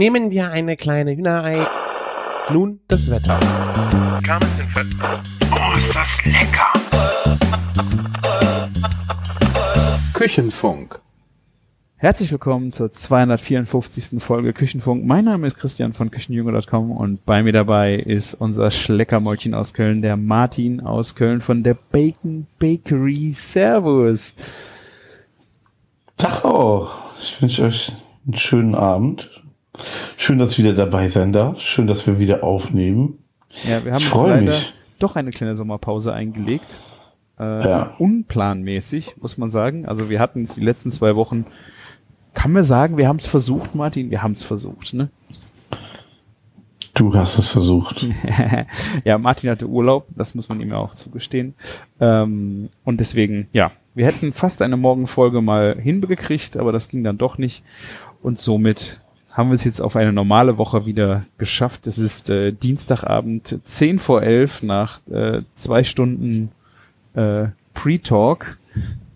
Nehmen wir eine kleine Hühnerei. Nun das Wetter. Oh, ist das lecker! Küchenfunk. Herzlich willkommen zur 254. Folge Küchenfunk. Mein Name ist Christian von Küchenjunge.com und bei mir dabei ist unser Schleckermäulchen aus Köln, der Martin aus Köln von der Bacon Bakery. Servus. Auch. Ich wünsche euch einen schönen Abend. Schön, dass ich wieder dabei sein darf. Schön, dass wir wieder aufnehmen. Ja, wir haben Ich freu leider mich. doch eine kleine Sommerpause eingelegt. Äh, Ja. Unplanmäßig, muss man sagen. Also wir hatten es die letzten zwei Wochen. Kann man sagen, wir haben es versucht, Martin? Wir haben es versucht, ne? Du hast es versucht. ja, Martin hatte Urlaub, das muss man ihm ja auch zugestehen. Ähm, und deswegen, ja, wir hätten fast eine Morgenfolge mal hinbekriegt, aber das ging dann doch nicht. Und somit haben wir es jetzt auf eine normale Woche wieder geschafft. Es ist äh, Dienstagabend 10 vor 11 nach äh, zwei Stunden äh, Pre-Talk.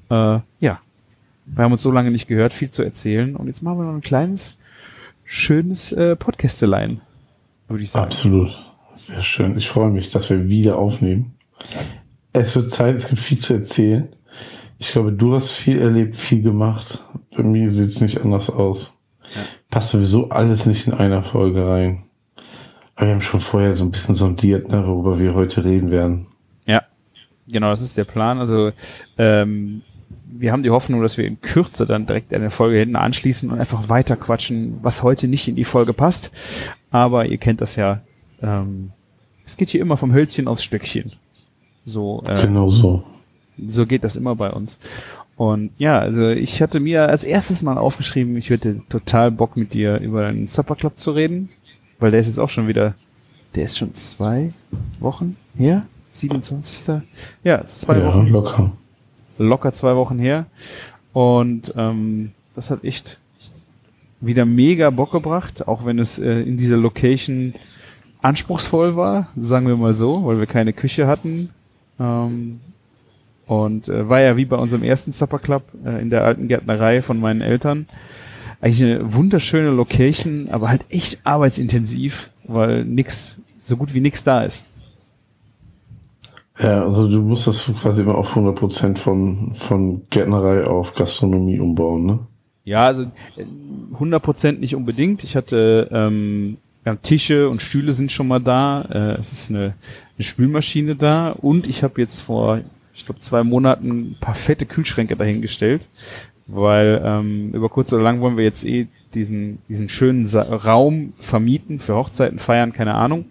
Äh, ja, wir haben uns so lange nicht gehört, viel zu erzählen. Und jetzt machen wir noch ein kleines, schönes äh, Podcastelein, würde ich sagen. Absolut. Sehr schön. Ich freue mich, dass wir wieder aufnehmen. Es wird Zeit, es gibt viel zu erzählen. Ich glaube, du hast viel erlebt, viel gemacht. Bei mir sieht es nicht anders aus. Passt sowieso alles nicht in einer Folge rein. Aber wir haben schon vorher so ein bisschen sondiert, ne, worüber wir heute reden werden. Ja, genau, das ist der Plan. Also ähm, wir haben die Hoffnung, dass wir in Kürze dann direkt eine Folge hinten anschließen und einfach weiter quatschen, was heute nicht in die Folge passt. Aber ihr kennt das ja. Ähm, es geht hier immer vom Hölzchen aufs Stöckchen. So, äh, Genau so. so geht das immer bei uns. Und ja, also ich hatte mir als erstes mal aufgeschrieben, ich hätte total Bock mit dir über einen Supper Club zu reden, weil der ist jetzt auch schon wieder, der ist schon zwei Wochen her, 27. Ja, zwei ja, Wochen, locker. locker zwei Wochen her. Und ähm, das hat echt wieder mega Bock gebracht, auch wenn es äh, in dieser Location anspruchsvoll war, sagen wir mal so, weil wir keine Küche hatten. Ähm, und äh, war ja wie bei unserem ersten Supper Club äh, in der alten Gärtnerei von meinen Eltern. Eigentlich eine wunderschöne Location, aber halt echt arbeitsintensiv, weil nix, so gut wie nix da ist. Ja, also du musst das quasi immer auf 100% von, von Gärtnerei auf Gastronomie umbauen, ne? Ja, also äh, 100% nicht unbedingt. Ich hatte ähm, ja, Tische und Stühle sind schon mal da. Äh, es ist eine, eine Spülmaschine da und ich habe jetzt vor, ich glaube, zwei Monaten ein paar fette Kühlschränke dahingestellt, weil ähm, über kurz oder lang wollen wir jetzt eh diesen, diesen schönen Sa Raum vermieten für Hochzeiten, Feiern, keine Ahnung.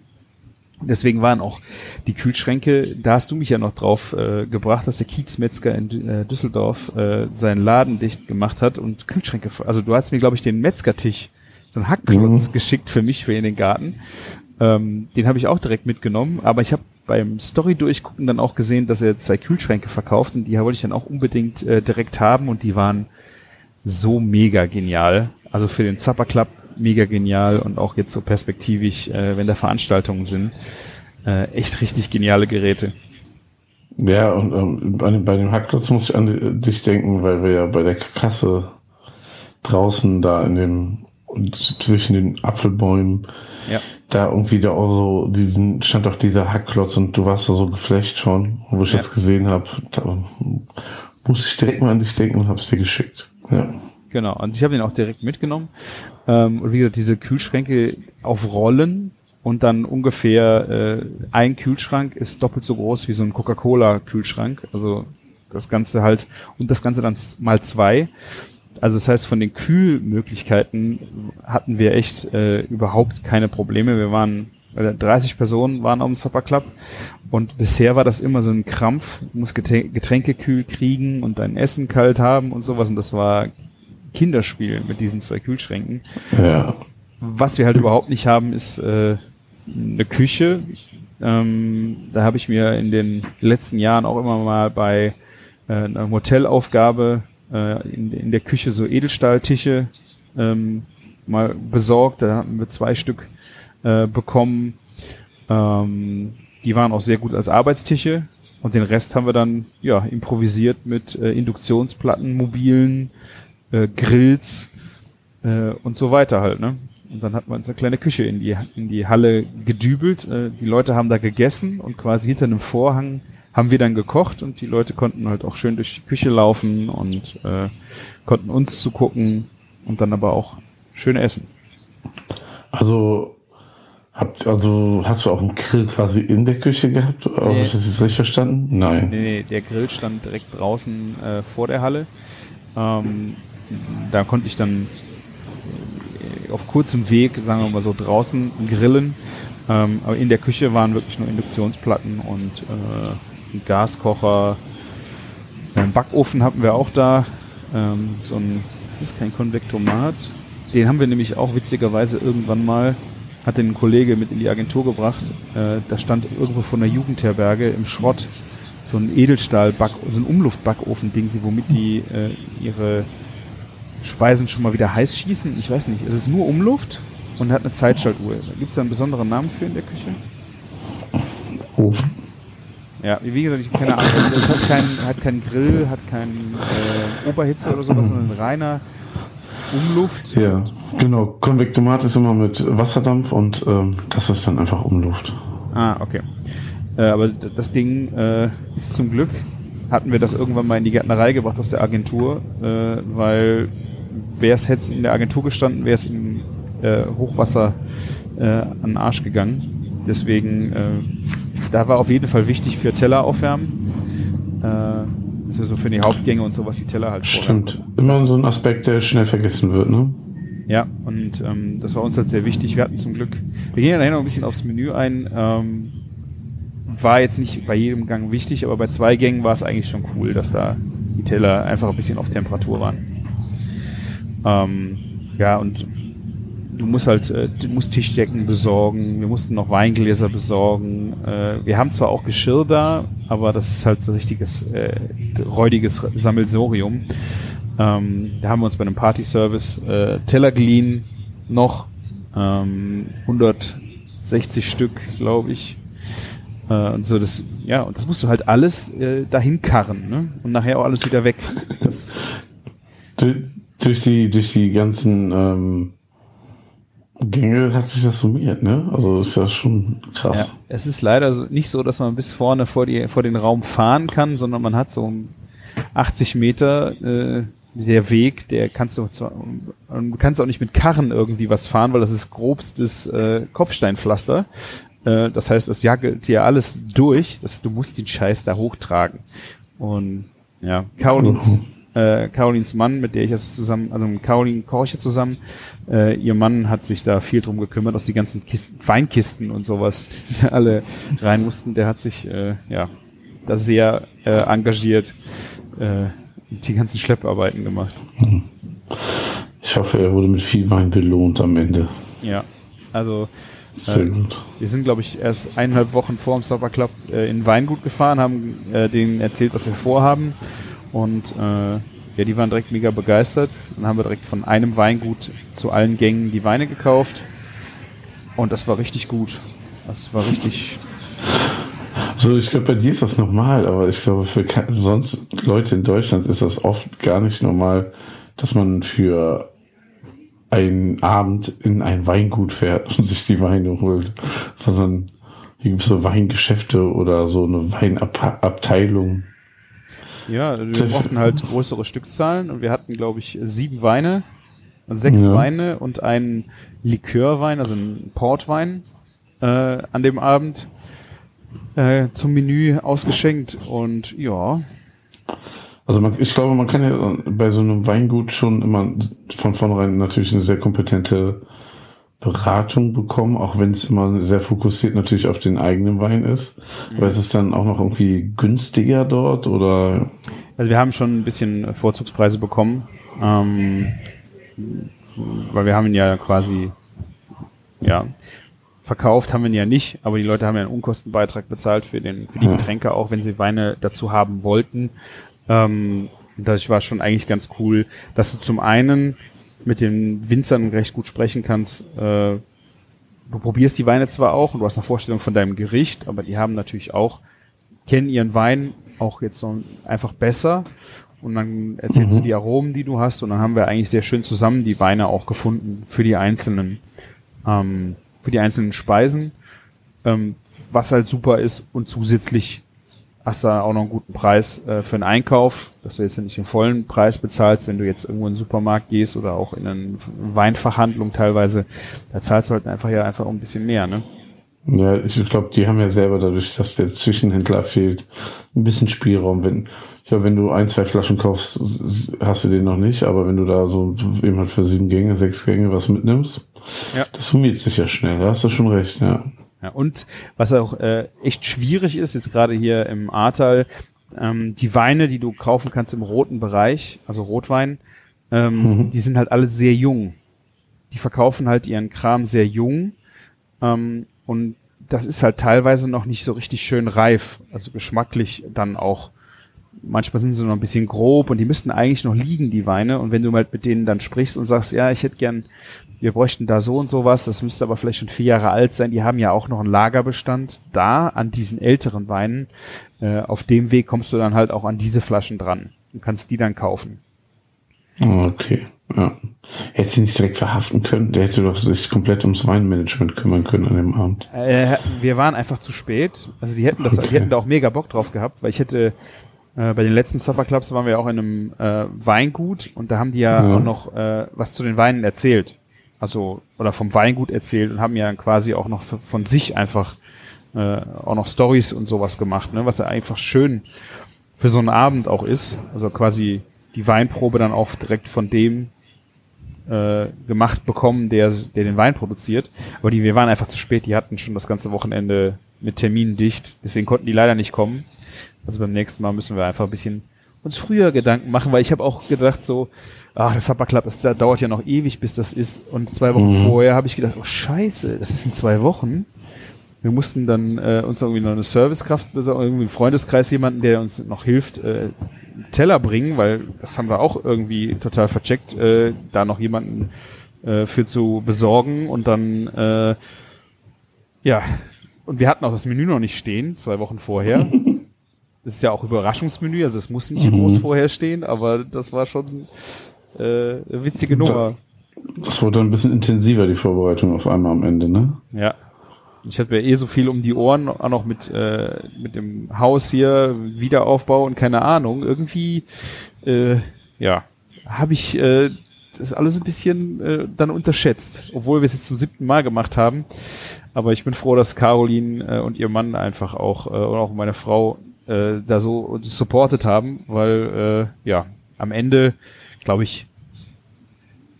Deswegen waren auch die Kühlschränke, da hast du mich ja noch drauf äh, gebracht, dass der Kiezmetzger in äh, Düsseldorf äh, seinen Laden dicht gemacht hat und Kühlschränke, also du hast mir, glaube ich, den Metzgertisch, so einen Hackklotz Mhm. geschickt für mich, für in den Garten. Ähm, den habe ich auch direkt mitgenommen, aber ich habe beim Story durchgucken dann auch gesehen, dass er zwei Kühlschränke verkauft und die wollte ich dann auch unbedingt äh, direkt haben und die waren so mega genial. Also für den Supper Club mega genial und auch jetzt so perspektivisch, äh, wenn da Veranstaltungen sind, äh, echt richtig geniale Geräte. Ja, und ähm, bei, dem, bei dem Hackklotz muss ich an di- dich denken, weil wir ja bei der Kasse draußen da in dem und zwischen den Apfelbäumen Ja. da irgendwie da auch so diesen stand auch dieser Hackklotz und du warst da so geflecht von, wo ich Ja. das gesehen habe, da musste ich direkt mal an dich denken und hab's dir geschickt. Ja. Genau, und ich habe den auch direkt mitgenommen. Ähm, und wie gesagt, diese Kühlschränke auf Rollen und dann ungefähr äh, ein Kühlschrank ist doppelt so groß wie so ein Coca-Cola-Kühlschrank. Also das Ganze halt, und das Ganze dann mal zwei. Also das heißt, von den Kühlmöglichkeiten hatten wir echt äh, überhaupt keine Probleme. Wir waren, äh, 30 Personen waren auf dem Supper Club und bisher war das immer so ein Krampf, du musst Geträ- Getränke kühl kriegen und dein Essen kalt haben und sowas und das war Kinderspiel mit diesen zwei Kühlschränken. Ja. Was wir halt überhaupt nicht haben, ist äh, eine Küche. Ähm, da habe ich mir in den letzten Jahren auch immer mal bei äh, einer Hotelaufgabe äh, in, in der Küche so Edelstahltische ähm, mal besorgt. Da hatten wir zwei Stück äh, bekommen. Ähm, die waren auch sehr gut als Arbeitstische. Und den Rest haben wir dann ja improvisiert mit äh, Induktionsplatten, mobilen, äh, Grills äh, und so weiter halt. Ne? und dann hat man uns eine kleine Küche in die, in die Halle gedübelt. Äh, die Leute haben da gegessen und quasi hinter einem Vorhang haben wir dann gekocht und die Leute konnten halt auch schön durch die Küche laufen und äh, konnten uns zugucken und dann aber auch schön essen. Also habt also hast du auch einen Grill quasi in der Küche gehabt? Nee. Habe ich das jetzt richtig verstanden? Nein. Nee, nee, der Grill stand direkt draußen äh, vor der Halle. Ähm, da konnte ich dann auf kurzem Weg, sagen wir mal so, draußen grillen. Ähm, aber in der Küche waren wirklich nur Induktionsplatten und äh, Gaskocher. Einen Backofen hatten wir auch da. Ähm, so ein, das ist kein Konvektomat. Den haben wir nämlich auch witzigerweise irgendwann mal, hat den ein Kollege mit in die Agentur gebracht. Äh, da stand irgendwo von der Jugendherberge im Schrott so ein Edelstahl-Back, so ein Umluftbackofen-Ding, womit die äh, ihre Speisen schon mal wieder heiß schießen. Ich weiß nicht, es ist nur Umluft und hat eine Zeitschaltuhr. Gibt es da einen besonderen Namen für in der Küche? Ofen. Ja, wie gesagt, ich habe keine Ahnung. Es hat keinen hat kein Grill, hat keinen äh, Oberhitze oder sowas, sondern ein reiner Umluft. Ja, genau. Konvektomat ist immer mit Wasserdampf und ähm, das ist dann einfach Umluft. Ah, okay. Äh, aber das Ding äh, ist zum Glück, hatten wir das irgendwann mal in die Gärtnerei gebracht aus der Agentur, äh, weil wäre es jetzt in der Agentur gestanden, wäre es im äh, Hochwasser äh, an den Arsch gegangen. Deswegen, äh, da war auf jeden Fall wichtig für Teller aufwärmen. Äh, dass wir so für die Hauptgänge und sowas die Teller halt Stimmt. Immer so ein Aspekt, der schnell vergessen wird, ne? Ja, und ähm, das war uns halt sehr wichtig. Wir hatten zum Glück, wir gehen ja nachher noch ein bisschen aufs Menü ein. Ähm, war jetzt nicht bei jedem Gang wichtig, aber bei zwei Gängen war es eigentlich schon cool, dass da die Teller einfach ein bisschen auf Temperatur waren. Ähm, ja, und du musst halt, äh, du musst Tischdecken besorgen, wir mussten noch Weingläser besorgen. Äh, wir haben zwar auch Geschirr da, aber das ist halt so richtiges äh, räudiges Sammelsorium. Ähm, da haben wir uns bei einem Party-Service äh, Teller geliehen, noch ähm, 160 Stück, glaube ich. Äh, und so das, ja, und das musst du halt alles äh, dahin karren, ne? Und nachher auch alles wieder weg. Das, durch die, durch die ganzen ähm, Gänge hat sich das summiert, ne? Also ist ja schon krass. Ja, es ist leider so, nicht so, dass man bis vorne vor, die, vor den Raum fahren kann, sondern man hat so 80 Meter äh, der Weg, der kannst du zwar, du kannst auch nicht mit Karren irgendwie was fahren, weil das ist grobstes äh, Kopfsteinpflaster. Äh, das heißt, es jagelt dir alles durch, dass du musst den Scheiß da hochtragen. Und ja, mhm. Äh, Carolins Mann, mit der ich jetzt zusammen, also mit Caroline Korche zusammen, äh, ihr Mann hat sich da viel drum gekümmert, dass die ganzen Kisten, Weinkisten und sowas alle rein mussten. Der hat sich äh, ja da sehr äh, engagiert äh, die ganzen Schlepparbeiten gemacht. Mhm. Ich hoffe, er wurde mit viel Wein belohnt am Ende. Ja, also sehr äh, gut. Wir sind, glaube ich, erst eineinhalb Wochen vor dem Supper Club äh, in Weingut gefahren, haben äh, denen erzählt, was wir vorhaben. Und äh, ja, die waren direkt mega begeistert. Dann haben wir direkt von einem Weingut zu allen Gängen die Weine gekauft. Und das war richtig gut. Das war richtig. So, ich glaube, bei dir ist das normal, aber ich glaube, für sonst Leute in Deutschland ist das oft gar nicht normal, dass man für einen Abend in ein Weingut fährt und sich die Weine holt, sondern hier gibt es so Weingeschäfte oder so eine Weinabteilung. Ja, wir brauchten halt größere Stückzahlen und wir hatten, glaube ich, sieben Weine, sechs ja. Weine und einen Likörwein, also einen Portwein äh, an dem Abend äh, zum Menü ausgeschenkt und ja, also man, ich glaube, man kann ja bei so einem Weingut schon immer von vornherein natürlich eine sehr kompetente Beratung bekommen, auch wenn es immer sehr fokussiert natürlich auf den eigenen Wein ist. Mhm. Aber ist es dann auch noch irgendwie günstiger dort oder? Also wir haben schon ein bisschen Vorzugspreise bekommen, ähm, weil wir haben ihn ja quasi, ja, verkauft haben wir ihn ja nicht, aber die Leute haben ja einen Unkostenbeitrag bezahlt für, den, für die Getränke, auch wenn sie Weine dazu haben wollten. Ähm, das war schon eigentlich ganz cool, dass du zum einen mit den Winzern recht gut sprechen kannst. Äh, du probierst die Weine zwar auch und du hast eine Vorstellung von deinem Gericht, aber die haben natürlich auch, kennen ihren Wein auch jetzt so einfach besser und dann erzählst Mhm. du die Aromen, die du hast und dann haben wir eigentlich sehr schön zusammen die Weine auch gefunden für die einzelnen, ähm, für die einzelnen Speisen, ähm, was halt super ist und zusätzlich hast du auch noch einen guten Preis äh, für einen Einkauf, dass du jetzt nicht den vollen Preis bezahlst, wenn du jetzt irgendwo in den Supermarkt gehst oder auch in eine Weinfachhandlung teilweise, da zahlst du halt einfach ja einfach auch ein bisschen mehr, ne? Ja, ich glaube, die haben ja selber dadurch, dass der Zwischenhändler fehlt, ein bisschen Spielraum. Wenn, ich glaube, wenn du ein, zwei Flaschen kaufst, hast du den noch nicht, aber wenn du da so eben halt für sieben Gänge, sechs Gänge was mitnimmst, Ja. das summiert sich ja schnell. Da hast du schon recht, ja. Ja, und was auch äh, echt schwierig ist, jetzt gerade hier im Ahrtal, ähm, die Weine, die du kaufen kannst im roten Bereich, also Rotwein, ähm, Mhm. die sind halt alle sehr jung. Die verkaufen halt ihren Kram sehr jung ähm, und das ist halt teilweise noch nicht so richtig schön reif, also geschmacklich dann auch. Manchmal sind sie noch ein bisschen grob und die müssten eigentlich noch liegen, die Weine. Und wenn du mal mit denen dann sprichst und sagst, ja, ich hätte gern, wir bräuchten da so und sowas, das müsste aber vielleicht schon vier Jahre alt sein, die haben ja auch noch einen Lagerbestand da an diesen älteren Weinen. Äh, auf dem Weg kommst du dann halt auch an diese Flaschen dran und kannst die dann kaufen. Okay, ja. Hätte sie nicht direkt verhaften können? Der hätte doch sich komplett ums Weinmanagement kümmern können an dem Abend. Äh, wir waren einfach zu spät. Also die hätten das, Okay. die hätten da auch mega Bock drauf gehabt, weil ich hätte äh, bei den letzten Supper Clubs waren wir auch in einem äh, Weingut und da haben die ja Ja. auch noch äh, was zu den Weinen erzählt. Also, oder vom Weingut erzählt und haben ja quasi auch noch von sich einfach äh, auch noch Stories und sowas gemacht, ne? was ja einfach schön für so einen Abend auch ist. Also quasi die Weinprobe dann auch direkt von dem äh, gemacht bekommen, der, der den Wein produziert. Aber die, wir waren einfach zu spät, die hatten schon das ganze Wochenende mit Terminen dicht, deswegen konnten die leider nicht kommen. Also beim nächsten Mal müssen wir einfach ein bisschen uns früher Gedanken machen, weil ich habe auch gedacht so, ach, das Supper Club, das, das dauert ja noch ewig, bis das ist. Und zwei Wochen Mhm. vorher habe ich gedacht, oh scheiße, das ist in zwei Wochen. Wir mussten dann äh, uns irgendwie noch eine Servicekraft besorgen, irgendwie einen Freundeskreis, jemanden, der uns noch hilft, äh, Teller bringen, weil das haben wir auch irgendwie total vercheckt, äh, da noch jemanden äh, für zu besorgen und dann äh, ja, und wir hatten auch das Menü noch nicht stehen, zwei Wochen vorher. Das ist ja auch Überraschungsmenü, also es muss nicht Mhm. groß vorher stehen, aber das war schon äh, eine witzige Nummer. Das wurde dann ein bisschen intensiver, die Vorbereitung auf einmal am Ende, ne? Ja. Ich hatte mir eh so viel um die Ohren, auch noch mit, äh, mit dem Haus hier, Wiederaufbau und keine Ahnung. Irgendwie, äh, ja, habe ich äh, das alles ein bisschen äh, dann unterschätzt, obwohl wir es jetzt zum siebten Mal gemacht haben. Aber ich bin froh, dass Caroline äh, und ihr Mann einfach auch, äh, und auch meine Frau, äh, da so supportet haben, weil, äh, ja, am Ende, glaube ich,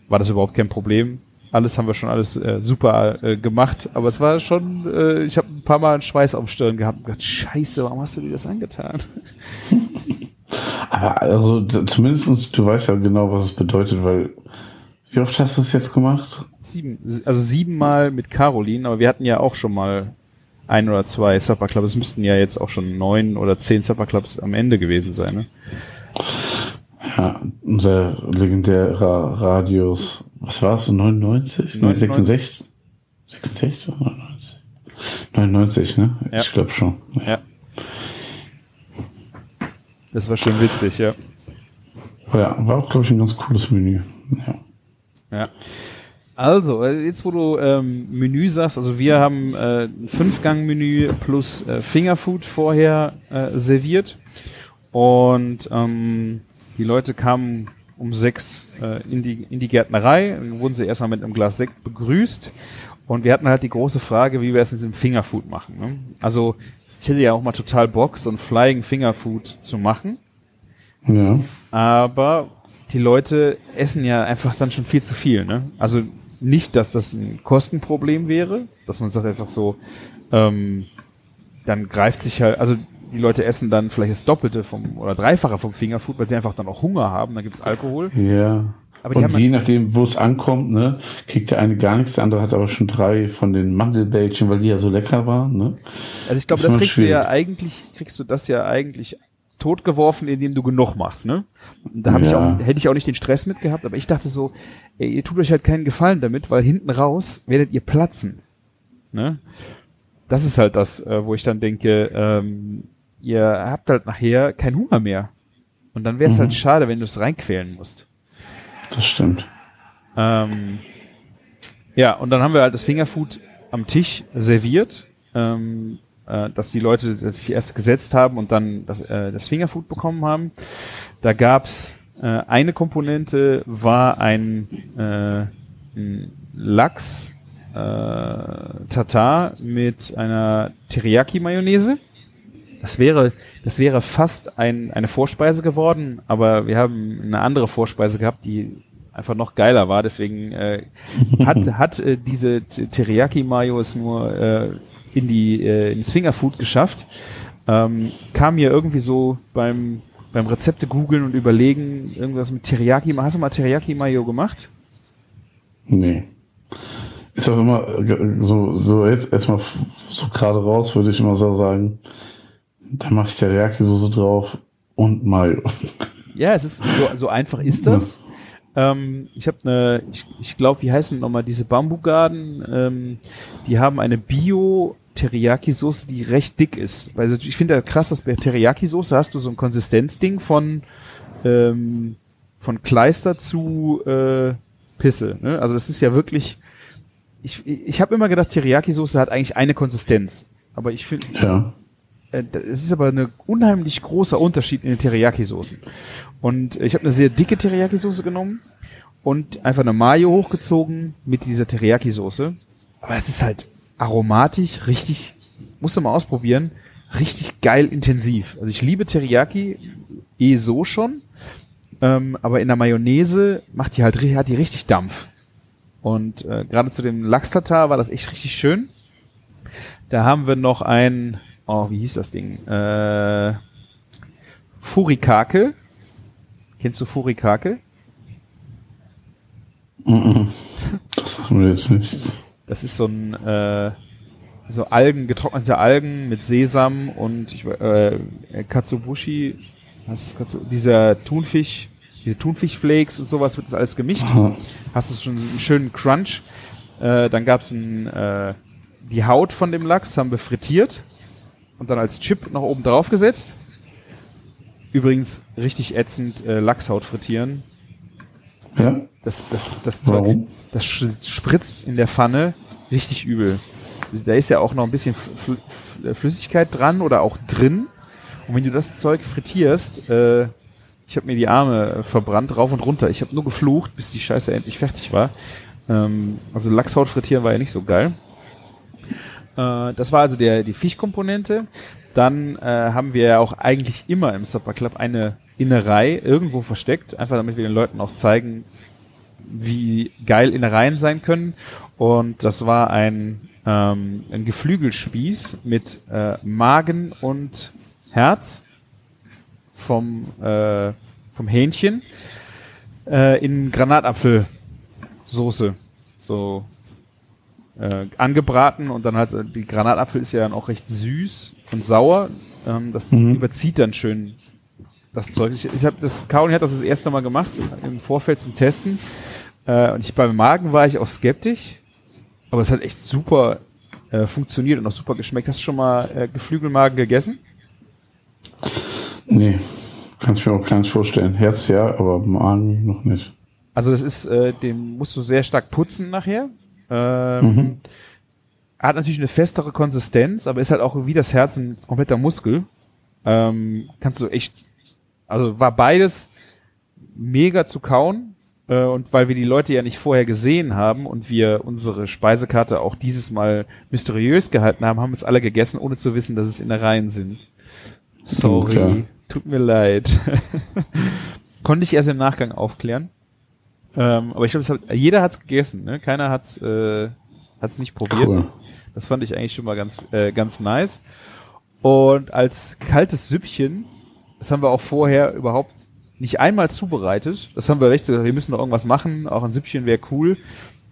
war das überhaupt kein Problem. Alles haben wir schon alles äh, super äh, gemacht, aber es war schon, äh, ich habe ein paar Mal einen Schweiß auf dem Stirn gehabt und gedacht, scheiße, warum hast du dir das angetan? Aber also zumindestens du weißt ja genau, was es bedeutet, weil wie oft hast du es jetzt gemacht? Sieben, also siebenmal mit Caroline, aber wir hatten ja auch schon mal ein oder zwei Supper Clubs. Es müssten ja jetzt auch schon neun oder zehn Supper Clubs am Ende gewesen sein. Ne? Ja, unser legendärer Radius, was war es, so 99? 99? 66? 66 oder 99? 99, ne? Ja. Ich glaube schon. Ja. Das war schon witzig, ja. Ja, war auch, glaube ich, ein ganz cooles Menü. Ja. Ja. Also, äh, jetzt wo du ähm, Menü sagst, also wir haben äh, ein Fünfgang-Menü plus äh, Fingerfood vorher äh, serviert und ähm, die Leute kamen um sechs äh, in, die, in die Gärtnerei, dann wurden sie erstmal mit einem Glas Sekt begrüßt und wir hatten halt die große Frage, wie wir es mit dem Fingerfood machen. Ne? Also ich hätte ja auch mal total Bock, so ein Flying Fingerfood zu machen. Ja. Aber die Leute essen ja einfach dann schon viel zu viel. Ne? Also nicht, dass das ein Kostenproblem wäre, dass man sagt einfach so, ähm, dann greift sich halt, also die Leute essen dann vielleicht das Doppelte vom oder Dreifache vom Fingerfood, weil sie einfach dann auch Hunger haben, dann gibt's Alkohol. Ja. Aber Und haben je nachdem, wo es ankommt, ne, kriegt der eine gar nichts, der andere hat aber schon drei von den Mandelbällchen, weil die ja so lecker waren, ne? Also ich glaube, Das das kriegst du schwierig. ja eigentlich, kriegst du das ja eigentlich totgeworfen, indem du genug machst, ne? Und da hab ich Ja. auch, hätte ich auch nicht den Stress mit gehabt, aber ich dachte so, ey, ihr tut euch halt keinen Gefallen damit, weil hinten raus werdet ihr platzen. Ne? Das ist halt das, äh, wo ich dann denke, ähm, ihr habt halt nachher keinen Hunger mehr. Und dann wäre es Mhm. halt schade, wenn du es reinquälen musst. Das stimmt. Ähm, ja, und dann haben wir halt das Fingerfood am Tisch serviert, ähm, äh, dass die Leute sich erst gesetzt haben und dann das, äh, das Fingerfood bekommen haben. Da gab's äh, eine Komponente, war ein, äh, ein Lachs äh, Tatar mit einer Teriyaki-Mayonnaise. Das wäre, das wäre fast ein, eine Vorspeise geworden, aber wir haben eine andere Vorspeise gehabt, die einfach noch geiler war. Deswegen äh, hat, hat äh, diese Teriyaki-Mayo es nur äh, in die, äh, ins Fingerfood geschafft. Ähm, kam mir irgendwie so beim, beim Rezepte googeln und überlegen, irgendwas mit Teriyaki. Hast du mal Teriyaki-Mayo gemacht? Nee. Ist auch immer äh, so, so jetzt erstmal so gerade raus, würde ich immer so sagen. Da mache ich Teriyaki-Soße drauf und Mayo. Ja, es ist so, so einfach ist das. Ähm, ich habe eine, ich, ich glaube, wie heißen nochmal diese Bambugarden? Ähm, die haben eine Bio Teriyaki-Soße, die recht dick ist. Weil also ich finde ja krass, dass bei Teriyaki-Soße hast du so ein Konsistenzding von ähm, von Kleister zu äh, Pisse. Ne? Also das ist ja wirklich. Ich, ich habe immer gedacht, Teriyaki-Soße hat eigentlich eine Konsistenz. Aber ich finde, Ja. äh, es ist aber ein unheimlich großer Unterschied in den Teriyaki-Soßen. Und ich habe eine sehr dicke Teriyaki-Soße genommen und einfach eine Mayo hochgezogen mit dieser Teriyaki-Soße. Aber das ist halt aromatisch, richtig, musst du mal ausprobieren, richtig geil intensiv. Also ich liebe Teriyaki eh so schon, ähm, aber in der Mayonnaise macht die halt, hat die richtig Dampf. Und äh, gerade zu dem Lachs-Tatar war das echt richtig schön. Da haben wir noch ein, oh, wie hieß das Ding? Äh, Furikake. Kennst du Furikake? Mhm. Das sagt mir jetzt nichts. Das ist so ein äh, so Algen, getrocknete Algen mit Sesam und ich, äh, Katsubushi, was ist Katsu, dieser Thunfisch, diese Thunfischflakes und sowas wird das alles gemischt. Aha. Hast du schon einen schönen Crunch. Äh, dann gab's ein, äh, die Haut von dem Lachs haben wir frittiert und dann als Chip noch oben drauf gesetzt. Übrigens richtig ätzend äh, Lachshaut frittieren. Ja? Das, das, das Zeug, Warum? das spritzt in der Pfanne richtig übel. Da ist ja auch noch ein bisschen Fl Fl Flüssigkeit dran oder auch drin. Und wenn du das Zeug frittierst, äh, ich habe mir die Arme äh, verbrannt, rauf und runter. Ich habe nur geflucht, bis die Scheiße endlich fertig war. Ähm, also Lachshaut frittieren war ja nicht so geil. Äh, das war also der, die Fischkomponente. Dann äh, haben wir ja auch eigentlich immer im Supper Club eine Innerei irgendwo versteckt, einfach damit wir den Leuten auch zeigen, wie geil Innereien sein können. Und das war ein, ähm, ein Geflügelspieß mit äh, Magen und Herz vom, äh, vom Hähnchen äh, in Granatapfelsoße. So äh, angebraten und dann halt, so- die Granatapfel ist ja dann auch recht süß und sauer. Ähm, das Mhm. überzieht dann schön das Zeug. Ich, ich habe das, Kauni hat das das erste Mal gemacht im Vorfeld zum Testen. Äh, und ich beim Magen war ich auch skeptisch, aber es hat echt super äh, funktioniert und auch super geschmeckt. Hast du schon mal äh, Geflügelmagen gegessen? Nee. Kann ich mir auch gar nicht vorstellen. Herz ja, aber Magen noch nicht. Also das ist, äh, den musst du sehr stark putzen nachher. Ähm, Mhm. Hat natürlich eine festere Konsistenz, aber ist halt auch wie das Herz ein kompletter Muskel. Ähm, kannst du echt, also war beides mega zu kauen. Äh, und weil wir die Leute ja nicht vorher gesehen haben und wir unsere Speisekarte auch dieses Mal mysteriös gehalten haben, haben es alle gegessen, ohne zu wissen, dass es Innereien sind. Sorry, Okay. tut mir leid. Konnte ich erst im Nachgang aufklären. Ähm, aber ich glaube, hat, jeder hat's gegessen, ne? Keiner hat's, äh, hat's nicht probiert. Cool. Das fand ich eigentlich schon mal ganz, äh, ganz nice. Und als kaltes Süppchen, das haben wir auch vorher überhaupt nicht einmal zubereitet. Das haben wir recht, gesagt, wir müssen noch irgendwas machen. Auch ein Süppchen wäre cool.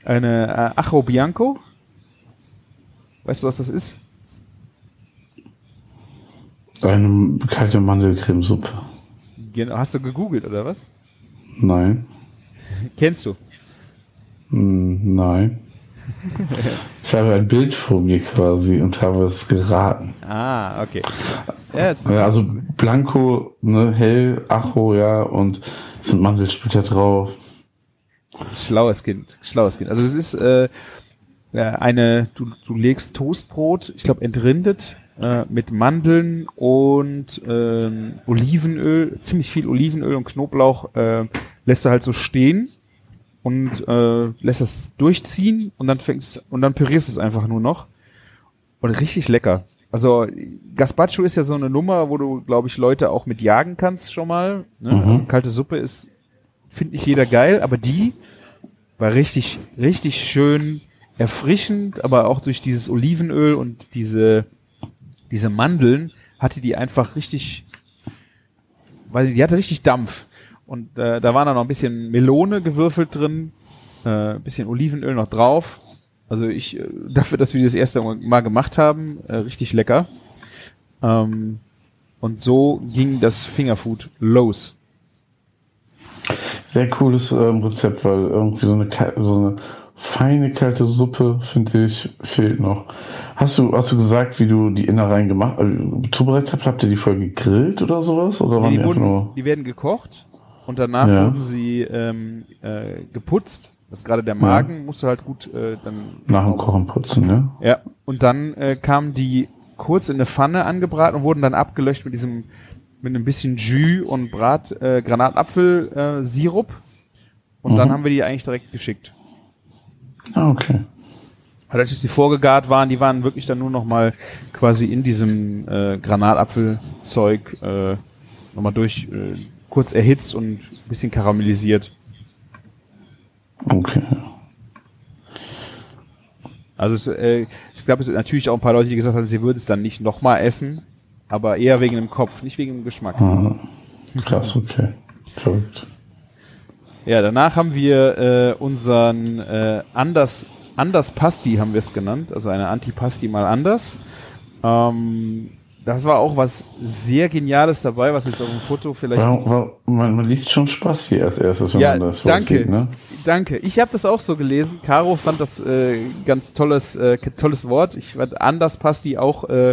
Eine äh, Ajo Bianco. Weißt du, was das ist? Eine kalte Mandelcremesuppe. Genau, Hast du gegoogelt oder was? Nein. Kennst du? Hm, Nein. Ich habe ein Bild vor mir quasi und habe es geraten. Ah, okay. Ja, jetzt, Ja, also Blanco, ne, hell, Acho, ja, und es sind Mandelsplitter drauf. Schlaues Kind, schlaues Kind. Also es ist äh, eine, du, du legst Toastbrot, ich glaube entrindet, äh, mit Mandeln und ähm, Olivenöl, ziemlich viel Olivenöl und Knoblauch äh, lässt du halt so stehen und äh, lässt das durchziehen und dann fängst und dann pürierst du es einfach nur noch und richtig lecker. Also Gazpacho ist ja so eine Nummer, wo du, glaube ich, Leute auch mit jagen kannst schon mal. Ne? Mhm. Also kalte Suppe ist, finde nicht jeder geil, aber die war richtig, richtig schön erfrischend, aber auch durch dieses Olivenöl und diese, diese Mandeln hatte die einfach richtig, weil die hatte richtig Dampf. Und äh, da war dann noch ein bisschen Melone gewürfelt drin, äh, ein bisschen Olivenöl noch drauf. Also ich, äh, dafür, dass wir das erste Mal gemacht haben, äh, richtig lecker. Ähm, und so ging das Fingerfood los. Sehr cooles ähm, Rezept, weil irgendwie so eine, so eine feine kalte Suppe, finde ich, fehlt noch. Hast du, hast du gesagt, wie du die Innereien gemacht, äh, zubereitet habt? Habt ihr die vorher gegrillt oder sowas? Oder waren die, die, wurden, nur, die werden gekocht und danach Ja. wurden sie ähm, äh, geputzt. Das ist gerade der Magen musste halt gut äh, dann nach dem Kochen putzen, ne? Ja, und dann äh, kamen die kurz in eine Pfanne angebraten und wurden dann abgelöscht mit diesem mit ein bisschen Jus und Brat äh, Granatapfel äh, Sirup und dann Mhm. haben wir die eigentlich direkt geschickt. Ah, okay. Dadurch, dass die vorgegart waren, die waren wirklich dann nur noch mal quasi in diesem äh, Granatapfelzeug äh, noch mal durch äh, kurz erhitzt und ein bisschen karamellisiert. Okay. Also es, äh, es gab natürlich auch ein paar Leute, die gesagt haben, sie würden es dann nicht noch mal essen, aber eher wegen dem Kopf, nicht wegen dem Geschmack. Ah, krass, okay. Verrückt. Ja, danach haben wir äh, unseren äh, Anders, Anders Pasti haben wir es genannt, also eine Antipasti mal anders. Ähm, das war auch was sehr Geniales dabei, was jetzt auf dem Foto vielleicht Warum, warum, man, man liest schon Spaß hier als erstes, wenn Ja, man das Wort danke. sieht, ne? Danke. Ich habe das auch so gelesen. Caro fand das äh, ganz tolles, äh, tolles Wort. Ich fand anders Pasti auch äh,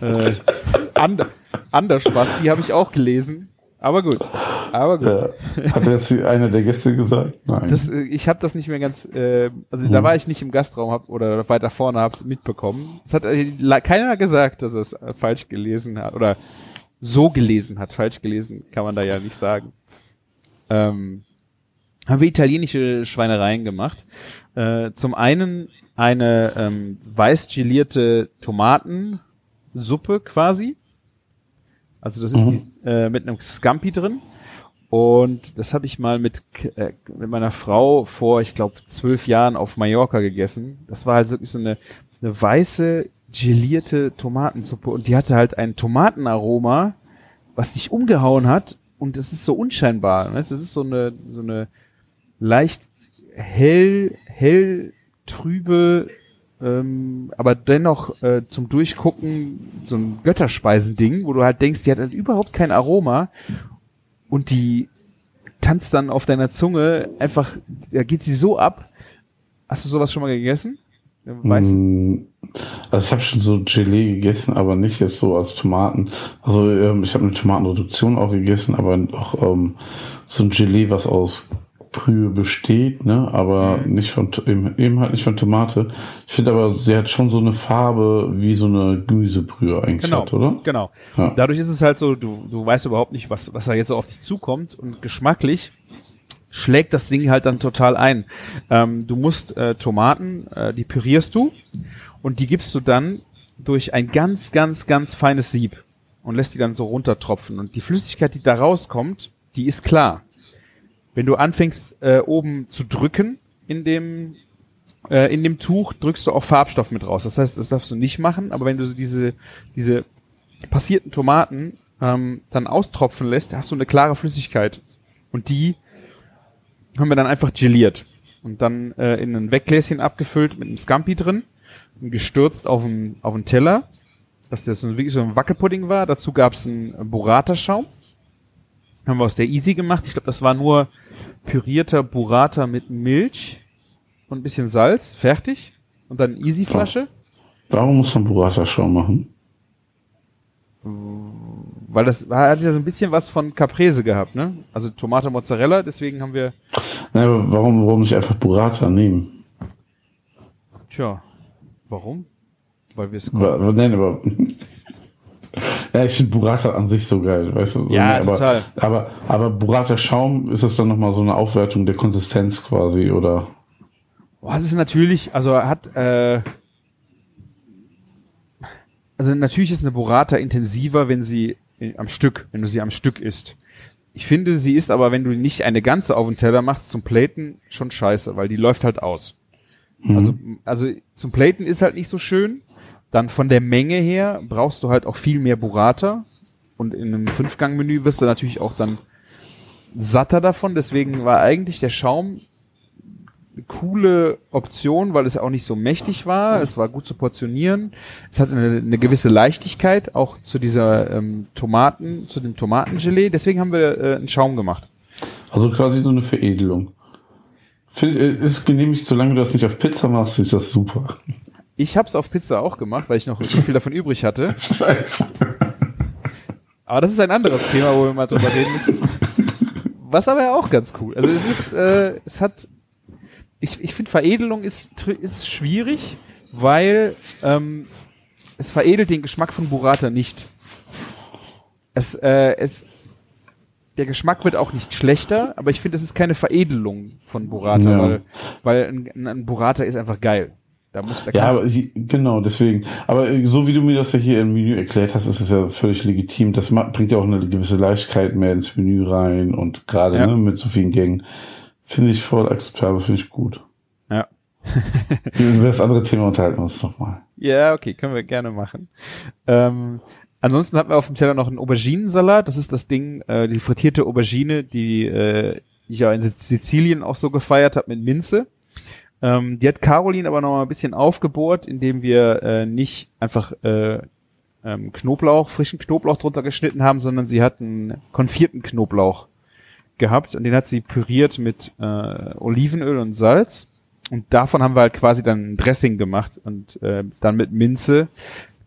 äh, and, anders Pasti habe ich auch gelesen. Aber gut. Aber gut. Ja. Hat jetzt einer der Gäste gesagt? Nein. Das, äh, ich habe das nicht mehr ganz, äh, also da Hm. war ich nicht im Gastraum hab, oder weiter vorne, hab's mitbekommen. Es hat äh, keiner gesagt, dass er es äh, falsch gelesen hat oder so gelesen hat. Falsch gelesen kann man da ja nicht sagen. Ähm, haben wir italienische Schweinereien gemacht. Äh, zum einen eine ähm, weiß gelierte Tomatensuppe quasi. Also das ist Mhm. die, äh, mit einem Scampi drin. Und das habe ich mal mit, äh, mit meiner Frau vor, ich glaube, zwölf Jahren auf Mallorca gegessen. Das war halt wirklich so eine, eine weiße, gelierte Tomatensuppe. Und die hatte halt ein Tomatenaroma, was dich umgehauen hat. Und es ist so unscheinbar. Weißt? Das ist so eine, so eine leicht hell, hell trübe, ähm, aber dennoch äh, zum Durchgucken so ein Götterspeisending, wo du halt denkst, die hat halt überhaupt kein Aroma und die tanzt dann auf deiner Zunge einfach, da geht sie so ab. Hast du sowas schon mal gegessen? Weißt du? Mm, Also ich habe schon so Gelee gegessen, aber nicht jetzt so als Tomaten. Also ähm, ich habe eine Tomatenreduktion auch gegessen, aber auch ähm, so ein Gelee, was aus Brühe besteht, ne? Aber Mhm. nicht von eben halt nicht von Tomate. Ich finde aber, sie hat schon so eine Farbe wie so eine Gemüsebrühe eigentlich Genau, hat, oder? genau. Ja. Dadurch ist es halt so, du, du weißt überhaupt nicht, was, was da jetzt so auf dich zukommt und geschmacklich schlägt das Ding halt dann total ein. Ähm, du musst äh, Tomaten, äh, die pürierst du und die gibst du dann durch ein ganz, ganz, ganz feines Sieb und lässt die dann so runtertropfen. Und die Flüssigkeit, die da rauskommt, die ist klar. Wenn du anfängst, äh, oben zu drücken in dem, äh, in dem Tuch, drückst du auch Farbstoff mit raus. Das heißt, das darfst du nicht machen, aber wenn du so diese, diese passierten Tomaten ähm, dann austropfen lässt, hast du eine klare Flüssigkeit. Und die haben wir dann einfach geliert. Und dann äh, in ein Weggläschen abgefüllt mit einem Scampi drin und gestürzt auf einen, auf Teller, dass das wirklich so ein Wackelpudding war. Dazu gab es einen Burrata-Schaum. Haben wir aus der Easy gemacht. Ich glaube, das war nur pürierter Burrata mit Milch und ein bisschen Salz. Fertig. Und dann Easy-Flasche. Warum muss man Burrata-Schaum machen? weil das hat ja so ein bisschen was von Caprese gehabt, ne? Also Tomate Mozzarella, deswegen haben wir. Na, aber warum, warum nicht einfach Burrata nehmen? Tja, warum? Weil wir es. Nein, aber. Ja, ich finde Burrata an sich so geil, weißt du? Ja, aber, total. Aber, aber Burrata Schaum, ist das dann nochmal so eine Aufwertung der Konsistenz quasi, oder? Boah, es ist natürlich, also hat, äh, also natürlich ist eine Burrata intensiver, wenn sie äh, am Stück, wenn du sie am Stück isst. Ich finde, sie ist aber, wenn du nicht eine ganze auf den Teller machst zum Platen, schon scheiße, weil die läuft halt aus. Mhm. Also, also zum Platen ist halt nicht so schön. Dann von der Menge her brauchst du halt auch viel mehr Burrata. Und in einem Fünfgang-Menü wirst du natürlich auch dann satter davon. Deswegen war eigentlich der Schaum eine coole Option, weil es auch nicht so mächtig war. Es war gut zu portionieren. Es hatte eine, eine gewisse Leichtigkeit auch zu dieser ähm, Tomaten, zu dem Tomatengelee. Deswegen haben wir äh, einen Schaum gemacht. Also quasi so eine Veredelung. Äh, ist genehmigt, solange du das nicht auf Pizza machst, ich das super. Ich habe es auf Pizza auch gemacht, weil ich noch so viel davon übrig hatte. Ich weiß. Aber das ist ein anderes Thema, wo wir mal drüber reden müssen. Was aber ja auch ganz cool. Also es ist, äh, es hat, ich, ich finde Veredelung ist, ist schwierig, weil ähm, es veredelt den Geschmack von Burrata nicht. Es, äh, es, der Geschmack wird auch nicht schlechter, aber ich finde, es ist keine Veredelung von Burrata, Ja. weil, weil ein, ein Burrata ist einfach geil. Da muss, da Ja, aber genau, deswegen. Aber äh, so wie du mir das ja hier im Menü erklärt hast, ist es ja völlig legitim. Das bringt ja auch eine gewisse Leichtigkeit mehr ins Menü rein und gerade Ja. ne, mit so vielen Gängen. Finde ich voll akzeptabel, finde ich gut. ja. Über das andere Thema unterhalten wir uns nochmal. Ja, okay, können wir gerne machen. Ähm, ansonsten hatten wir auf dem Teller noch einen Auberginensalat. Das ist das Ding, äh, die frittierte Aubergine, die äh, ich ja in Sizilien auch so gefeiert habe mit Minze. Ähm, die hat Caroline aber noch mal ein bisschen aufgebohrt, indem wir äh, nicht einfach äh, ähm, Knoblauch, frischen Knoblauch drunter geschnitten haben, sondern sie hat einen konfierten Knoblauch gehabt und den hat sie püriert mit äh, Olivenöl und Salz. Und davon haben wir halt quasi dann ein Dressing gemacht und äh, dann mit Minze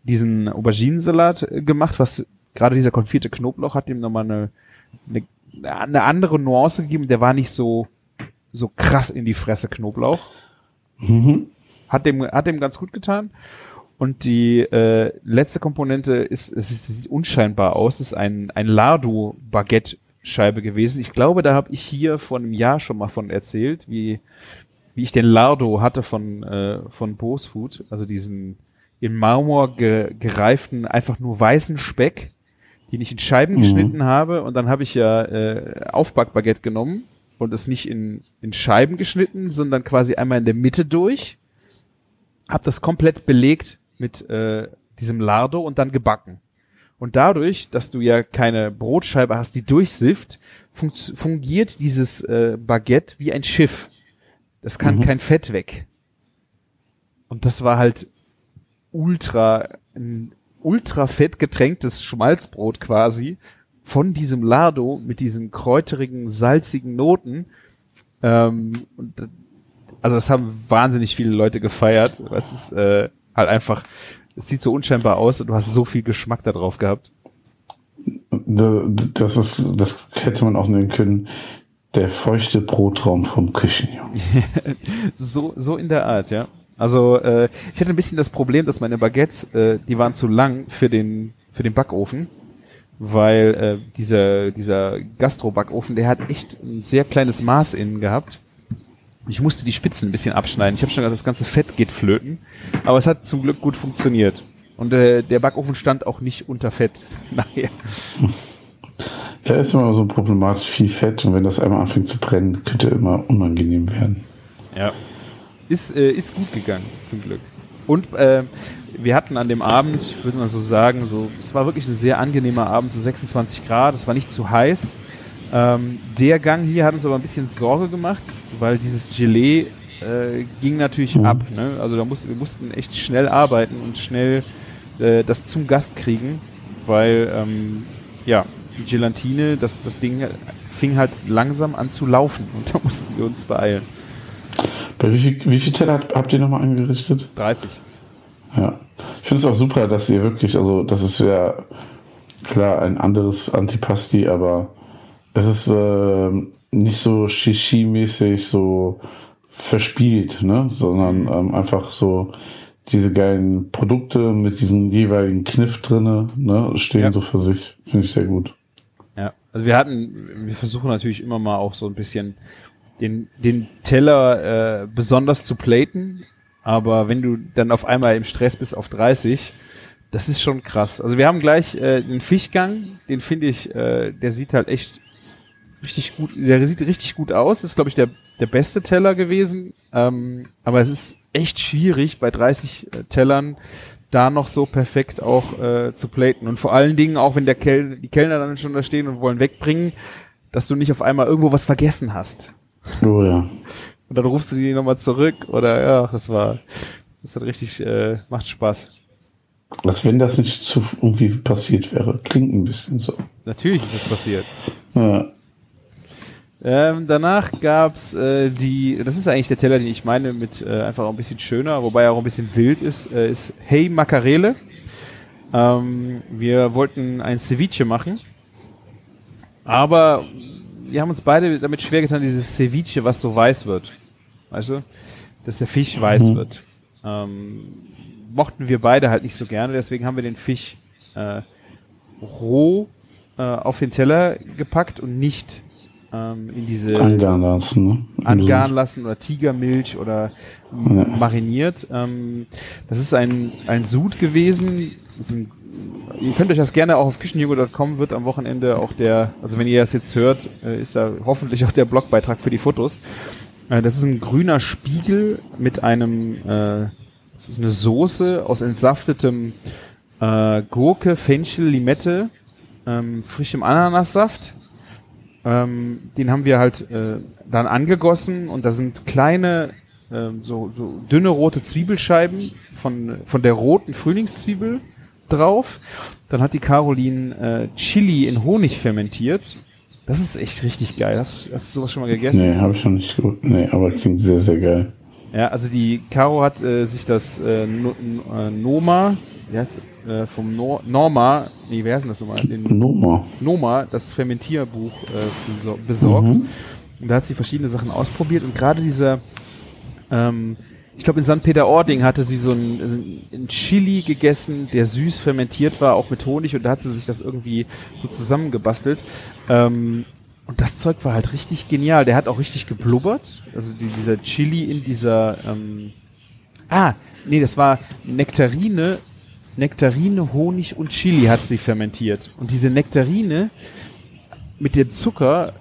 diesen Auberginensalat äh, gemacht, was gerade dieser konfierte Knoblauch hat ihm nochmal eine, eine, eine andere Nuance gegeben. Der war nicht so, so krass in die Fresse Knoblauch. Mhm. Hat dem, hat dem ganz gut getan. Und die äh, letzte Komponente ist, es sieht unscheinbar aus, ist ein, ein Lardo-Baguette-Scheibe gewesen. Ich glaube, da habe ich hier vor einem Jahr schon mal von erzählt, wie, wie ich den Lardo hatte von, äh, von Bose Food, also diesen in Marmor ge, gereiften, einfach nur weißen Speck, den ich in Scheiben Mhm. geschnitten habe. Und dann habe ich ja äh, Aufbackbaguette genommen und es nicht in, in Scheiben geschnitten, sondern quasi einmal in der Mitte durch. Hab das komplett belegt mit äh, diesem Lardo und dann gebacken. Und dadurch, dass du ja keine Brotscheibe hast, die durchsifft, funkt- fungiert dieses äh, Baguette wie ein Schiff. Das kann Mhm. kein Fett weg. Und das war halt ultra, ein ultra fett getränktes Schmalzbrot quasi von diesem Lardo mit diesen kräuterigen, salzigen Noten. Ähm, und, also das haben wahnsinnig viele Leute gefeiert. Es ist äh, halt einfach, es sieht so unscheinbar aus und du hast so viel Geschmack da drauf gehabt. Da- Das ist, das hätte man auch nennen können. Der feuchte Brotraum vom Küchenjungen. So, so in der Art, ja. Also äh, ich hatte ein bisschen das Problem, dass meine Baguettes, äh, die waren zu lang für den für den Backofen, weil äh, dieser dieser Gastro-Backofen, der hat echt ein sehr kleines Maß innen gehabt. Ich musste die Spitzen ein bisschen abschneiden. Ich habe schon gedacht, das ganze Fett geht flöten, aber es hat zum Glück gut funktioniert. Und äh, der Backofen stand auch nicht unter Fett nachher. Ja, ist immer so problematisch, viel Fett und wenn das einmal anfängt zu brennen, könnte immer unangenehm werden. Ja. Ist, äh, ist gut gegangen, zum Glück. Und äh, wir hatten an dem Abend, würde man so sagen, so, es war wirklich ein sehr angenehmer Abend, so 26 Grad, es war nicht zu heiß. Ähm, der Gang hier hat uns aber ein bisschen Sorge gemacht, weil dieses Gelee äh, ging natürlich Mhm. ab. Ne? Also da mussten, wir mussten echt schnell arbeiten und schnell äh, das zum Gast kriegen, weil ähm, ja, die Gelatine, das, das Ding fing halt langsam an zu laufen und da mussten wir uns beeilen. Bei wie viel, wie viel Teller habt, habt ihr nochmal angerichtet? 30. Ja. Ich finde es auch super, dass ihr wirklich, also das ist ja klar ein anderes Antipasti, aber es ist äh, nicht so Shishi-mäßig so verspielt, ne? sondern ähm, einfach so diese geilen Produkte mit diesem jeweiligen Kniff drinne, ne, stehen Ja. so für sich. Finde ich sehr gut. Ja, also wir hatten, wir versuchen natürlich immer mal auch so ein bisschen den, den Teller äh, besonders zu platen, aber wenn du dann auf einmal im Stress bist auf 30, das ist schon krass. Also wir haben gleich äh, den Fischgang, den finde ich, äh, der sieht halt echt richtig gut, der sieht richtig gut aus. Das ist, glaube ich, der, der beste Teller gewesen. Ähm, aber es ist echt schwierig, bei 30 äh, Tellern da noch so perfekt auch äh, zu platen. Und vor allen Dingen auch, wenn der Kel die Kellner dann schon da stehen und wollen wegbringen, dass du nicht auf einmal irgendwo was vergessen hast. Oh ja. Und dann rufst du die nochmal zurück oder ja, das war, das hat richtig, äh, macht Spaß. Als wenn das nicht zu irgendwie passiert wäre. Klingt ein bisschen so. Natürlich ist das passiert. Ja. Ähm, danach gab's äh, die, das ist eigentlich der Teller, den ich meine, mit äh, einfach auch ein bisschen schöner, wobei er auch ein bisschen wild ist, äh, ist Hey Macarele. Ähm, wir wollten ein Ceviche machen, aber wir haben uns beide damit schwer getan, dieses Ceviche, was so weiß wird. Weißt du? Dass der Fisch weiß Mhm. wird. Ähm, mochten wir beide halt nicht so gerne, deswegen haben wir den Fisch äh, roh äh, auf den Teller gepackt und nicht ähm, in diese Angaren lassen, ne? angaren lassen oder Tigermilch oder Ja. mariniert. Ähm, das ist ein, ein Sud gewesen. Das ist ein, ihr könnt euch das gerne auch auf küchenjugo.com wird am Wochenende auch der, also wenn ihr das jetzt hört, äh, ist da hoffentlich auch der Blogbeitrag für die Fotos. Äh, das ist ein grüner Spiegel mit einem, äh, das ist eine Soße aus entsaftetem Gurke, Fenchel, Limette, ähm, frischem Ananassaft. Ähm, den haben wir halt dann angegossen und da sind kleine, ähm, so, so dünne rote Zwiebelscheiben von, von der roten Frühlingszwiebel drauf. Dann hat die Caroline äh, Chili in Honig fermentiert. Das ist echt richtig geil. Hast, hast du sowas schon mal gegessen? Nee, habe ich noch nicht. Nee, aber klingt sehr, sehr geil. Ja, also die Caro hat äh, sich das äh, no, äh, Noma, wie heißt das? Äh, vom no Norma, nee, wer heißt denn das nochmal? Den Noma. Noma, das Fermentierbuch, äh, besor- besorgt. Mhm. Und da hat sie verschiedene Sachen ausprobiert und gerade dieser, ähm, ich glaube in St. Peter-Ording hatte sie so einen, einen Chili gegessen, der süß fermentiert war, auch mit Honig und da hat sie sich das irgendwie so zusammengebastelt. Ähm, und das Zeug war halt richtig genial. Der hat auch richtig geblubbert. Also die, dieser Chili in dieser, ähm, ah, nee, das war Nektarine, Nektarine, Honig und Chili hat sie fermentiert. Und diese Nektarine mit dem Zucker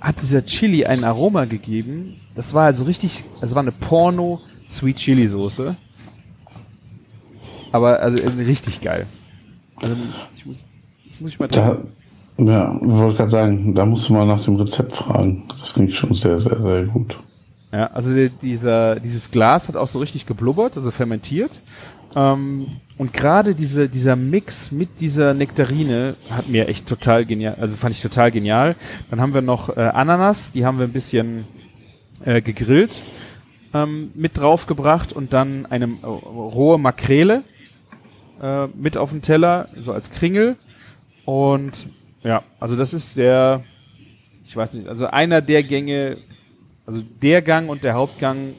hat dieser Chili ein Aroma gegeben. Das war also richtig, das war eine Porno Sweet Chili Soße. Aber also richtig geil. Also ich muss, jetzt muss ich mal Da, ja, ich wollte gerade sagen, da musst du mal nach dem Rezept fragen. Das klingt schon sehr, sehr, sehr gut. Ja, also dieser, dieses Glas hat auch so richtig geblubbert, also fermentiert. Ähm, und gerade diese, dieser Mix mit dieser Nektarine hat mir echt total genial, also fand ich total genial. Dann haben wir noch äh, Ananas, die haben wir ein bisschen äh, gegrillt ähm, mit draufgebracht und dann eine äh, rohe Makrele äh, mit auf den Teller, so als Kringel. Und ja, also das ist der, ich weiß nicht, also einer der Gänge, also der Gang und der Hauptgang,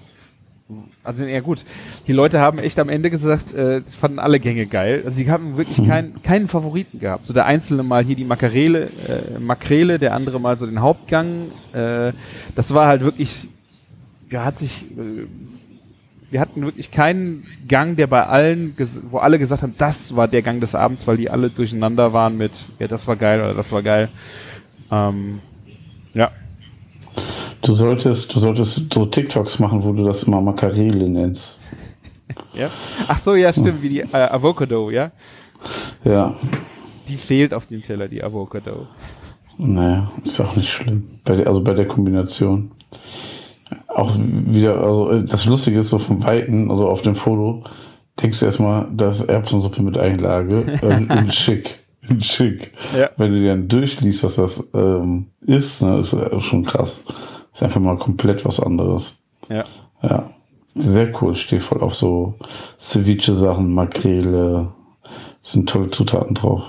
also ja gut, die Leute haben echt am Ende gesagt, äh, fanden alle Gänge geil. Also die haben wirklich keinen, keinen Favoriten gehabt. So der einzelne mal hier die Makrele, äh, Makrele, der andere mal so den Hauptgang. Äh, das war halt wirklich, ja, hat sich, äh, wir hatten wirklich keinen Gang, der bei allen, wo alle gesagt haben, das war der Gang des Abends, weil die alle durcheinander waren mit, ja, das war geil oder das war geil. Ähm, ja, Du solltest, du solltest so TikToks machen, wo du das immer Makarele nennst. ja. Ach so, ja, stimmt, wie die äh, Avocado, ja. Ja. Die fehlt auf dem Teller, die Avocado. Naja, ist auch nicht schlimm. Bei der, also bei der Kombination. Auch wieder, also äh, das Lustige ist so vom Weiten, also auf dem Foto, denkst du erstmal, das ist Erbsensuppe mit Einlage ähm, in schick. In schick. Ja. Wenn du dir dann durchliest, was das ähm, ist, ne, ist schon krass. Ist einfach mal komplett was anderes. Ja. Ja. Sehr cool. Ich stehe voll auf so Ceviche-Sachen, Makrele. Sind tolle Zutaten drauf.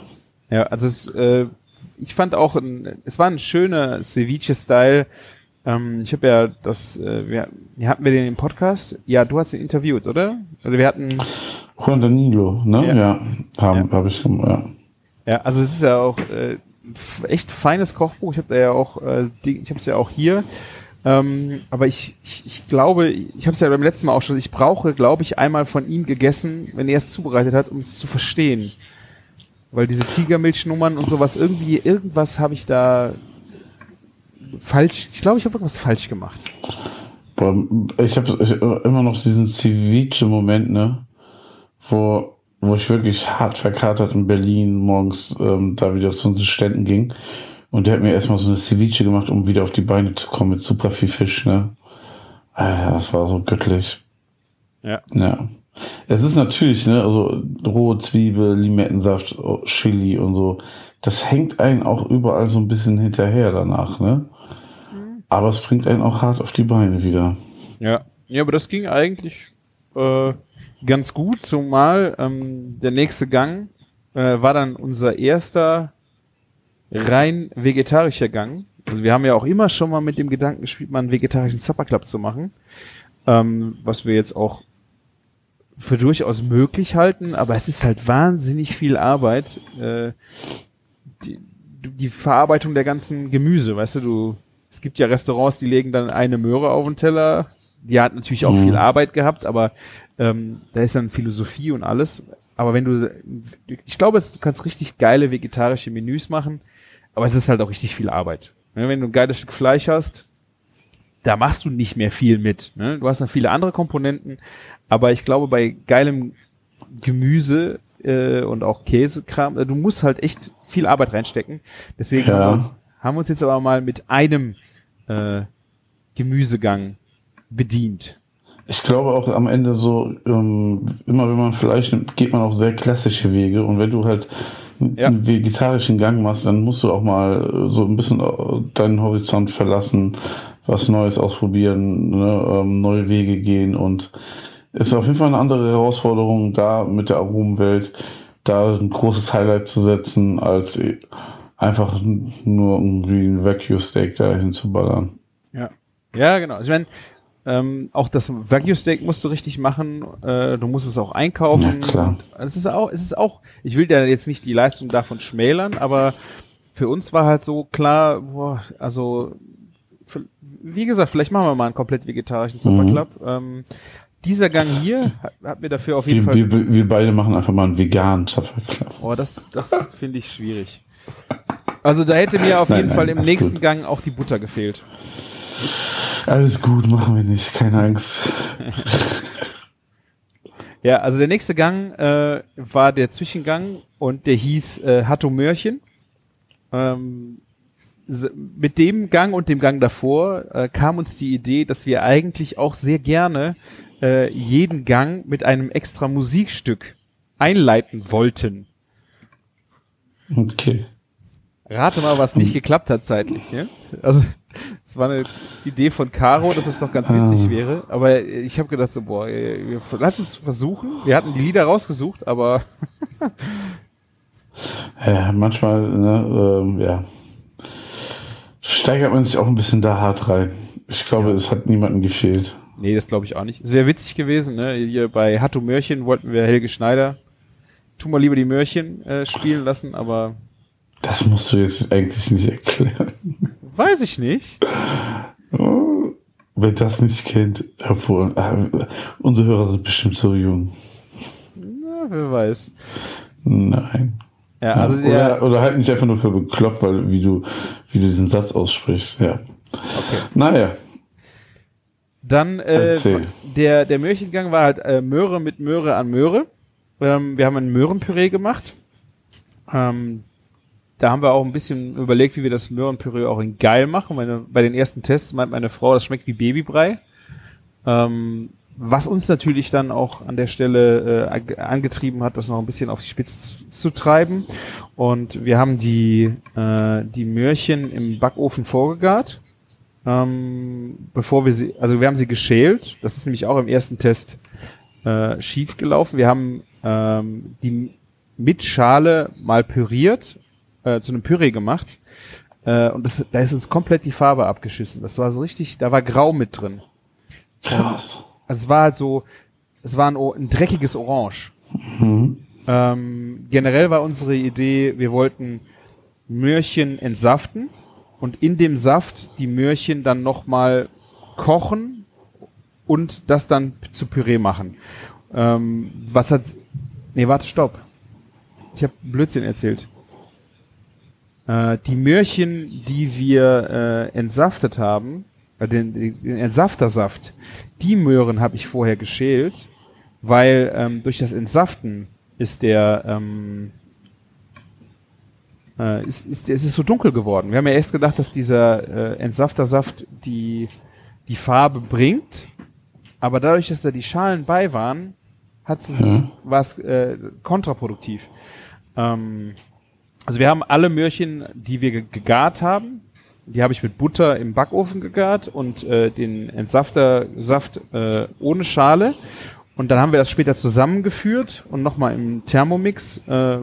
Ja, also es, äh, ich fand auch, ein, es war ein schöner Ceviche-Style. Ähm, ich habe ja das, äh, wir, hatten wir den im Podcast? Ja, du hast ihn interviewt, oder? Also wir hatten. Juan Danilo, ne? Ja. Ja, haben, Ja. habe ich, ja. Ja, also es ist ja auch äh, echt feines Kochbuch. Ich habe da ja auch, äh, ich habe es ja auch hier. Ähm, aber ich, ich, ich glaube, ich habe es ja beim letzten Mal auch schon. Ich brauche, glaube ich, einmal von ihm gegessen, wenn er es zubereitet hat, um es zu verstehen. Weil diese Tigermilchnummern und sowas irgendwie, irgendwas habe ich da falsch. Ich glaube, ich habe irgendwas falsch gemacht. Ich habe immer noch diesen Ceviche-Moment, ne? Wo, wo ich wirklich hart verkatert in Berlin morgens ähm, da wieder zu unseren Ständen ging. Und der hat mir erstmal so eine Ceviche gemacht, um wieder auf die Beine zu kommen mit super viel Fisch, ne? Alter, das war so göttlich. Ja. Ja. Es ist natürlich, ne, also rohe Zwiebel, Limettensaft, oh, Chili und so. Das hängt einen auch überall so ein bisschen hinterher danach, ne? Aber es bringt einen auch hart auf die Beine wieder. Ja. Ja, aber das ging eigentlich äh, ganz gut, zumal ähm, der nächste Gang äh, war dann unser erster rein vegetarischer Gang. Also wir haben ja auch immer schon mal mit dem Gedanken gespielt, mal einen vegetarischen Supper Club zu machen. Ähm, was wir jetzt auch für durchaus möglich halten, aber es ist halt wahnsinnig viel Arbeit. Äh, die, die Verarbeitung der ganzen Gemüse, weißt du, du, es gibt ja Restaurants, die legen dann eine Möhre auf den Teller. Die hat natürlich auch Mhm. viel Arbeit gehabt, aber ähm, da ist dann Philosophie und alles. Aber wenn du, ich glaube, du kannst richtig geile vegetarische Menüs machen, aber es ist halt auch richtig viel Arbeit. Ne, Wenn du ein geiles Stück Fleisch hast, da machst du nicht mehr viel mit. Ne? Du hast noch viele andere Komponenten, aber ich glaube, bei geilem Gemüse äh, und auch Käsekram, äh, du musst halt echt viel Arbeit reinstecken. Deswegen Ja. haben, wir uns, haben wir uns jetzt aber mal mit einem äh, Gemüsegang bedient. Ich glaube auch am Ende so, ähm, immer wenn man Fleisch nimmt, geht man auch sehr klassische Wege. Und wenn du halt einen Ja. einen vegetarischen Gang machst, dann musst du auch mal äh, so ein bisschen äh, deinen Horizont verlassen, was Neues ausprobieren, ne, ähm, neue Wege gehen. Und es ist auf jeden Fall eine andere Herausforderung, da mit der Aromenwelt da ein großes Highlight zu setzen, als einfach nur irgendwie ein Vacuum-Steak da hinzuballern. Ja. Ja, genau. Also ich meine, ähm, auch das Wagyu Steak musst du richtig machen. Äh, du musst es auch einkaufen. Ja, klar. Es ist auch, es ist auch. Ich will ja jetzt nicht die Leistung davon schmälern, aber für uns war halt so klar, boah, also wie gesagt, vielleicht machen wir mal einen komplett vegetarischen Supper Mhm. Club. Ähm, dieser Gang hier hat, hat mir dafür auf jeden Wir, Fall. wir, wir beide machen einfach mal einen veganen Supper Club. Oh, das, das finde ich schwierig. Also da hätte mir auf Nein, jeden nein, Fall im nächsten gut. Gang auch die Butter gefehlt. Alles gut, machen wir nicht, keine Angst. Ja, also der nächste Gang äh, war der Zwischengang und der hieß äh, Hatto Mörchen. Ähm, mit dem Gang und dem Gang davor äh, kam uns die Idee, dass wir eigentlich auch sehr gerne äh, jeden Gang mit einem extra Musikstück einleiten wollten. Okay. Rate mal, was nicht geklappt hat zeitlich. Ja? Also es war eine Idee von Caro, dass es doch ganz witzig Ah. wäre. Aber ich habe gedacht so, boah, äh, wir, lass uns versuchen. Wir hatten die Lieder rausgesucht, aber Ja, manchmal, ne, ähm, ja. Steigert man sich auch ein bisschen da hart rein. Ich glaube, es hat niemandem gefehlt. nee, das glaube ich auch nicht. Es wäre witzig gewesen. Ne? Hier bei Hatto Mörchen wollten wir Helge Schneider, tu mal lieber die Mörchen äh, spielen lassen, aber Das musst du jetzt eigentlich nicht erklären. weiß ich nicht. Wer das nicht kennt, obwohl, äh, unsere Hörer sind bestimmt so jung. Na, wer weiß. Nein. Ja, also der, oder, oder halt nicht einfach nur für bekloppt, weil wie du, wie du diesen Satz aussprichst, ja. okay. Naja, Dann äh, Erzähl. der der Möhrchengang war halt äh, Möhre mit Möhre an Möhre. Ähm, wir haben ein Möhrenpüree gemacht. Ähm, da haben wir auch ein bisschen überlegt, wie wir das Möhrenpüree auch in geil machen. Meine, bei den ersten Tests meint meine Frau, das schmeckt wie Babybrei. Ähm, was uns natürlich dann auch an der Stelle äh, angetrieben hat, das noch ein bisschen auf die Spitze zu, zu treiben. Und wir haben die, äh, die Möhrchen im Backofen vorgegart ähm, bevor wir sie, also wir haben sie geschält. Das ist nämlich auch im ersten Test äh, schief gelaufen. Wir haben ähm, die mit Schale mal püriert äh, zu einem Püree gemacht. Äh, und das, da ist uns komplett die Farbe abgeschissen. Das war so richtig, da war Grau mit drin. Krass. Also es war halt so, es war ein, ein dreckiges Orange. Mhm. Ähm, generell war unsere Idee, wir wollten Möhrchen entsaften und in dem Saft die Möhrchen dann nochmal kochen und das dann zu Püree machen. Ähm, was hat. Nee, warte, stopp. Ich habe Blödsinn erzählt. Äh, die Möhrchen, die wir äh, entsaftet haben, äh, den, den Entsaftersaft, die Möhren habe ich vorher geschält, weil ähm, durch das Entsaften ist der ähm, äh, ist, ist, es ist so dunkel geworden. Wir haben ja erst gedacht, dass dieser äh, Entsaftersaft die, die Farbe bringt, aber dadurch, dass da die Schalen bei waren, hat es war es äh, kontraproduktiv. Ähm, also wir haben alle Möhrchen, die wir ge- gegart haben, die habe ich mit Butter im Backofen gegart und äh, den Entsaftersaft äh, ohne Schale. Und dann haben wir das später zusammengeführt und nochmal im Thermomix, äh,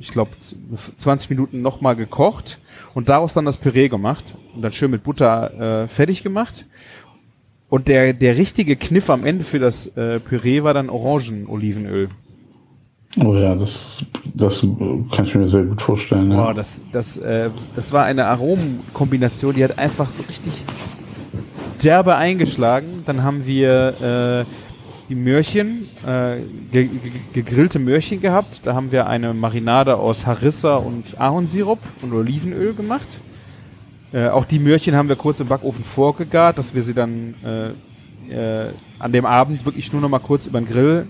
ich glaube 20 Minuten nochmal gekocht und daraus dann das Püree gemacht und dann schön mit Butter äh, fertig gemacht. Und der, der richtige Kniff am Ende für das äh, Püree war dann Orangenolivenöl. Oh ja, das, das kann ich mir sehr gut vorstellen. Boah, Ja. das, das, äh, das war eine Aromenkombination, die hat einfach so richtig derbe eingeschlagen. Dann haben wir äh, die Möhrchen, äh, ge ge gegrillte Möhrchen gehabt. Da haben wir eine Marinade aus Harissa und Ahornsirup und Olivenöl gemacht. Äh, auch die Möhrchen haben wir kurz im Backofen vorgegart, dass wir sie dann äh, äh, an dem Abend wirklich nur noch mal kurz über den Grill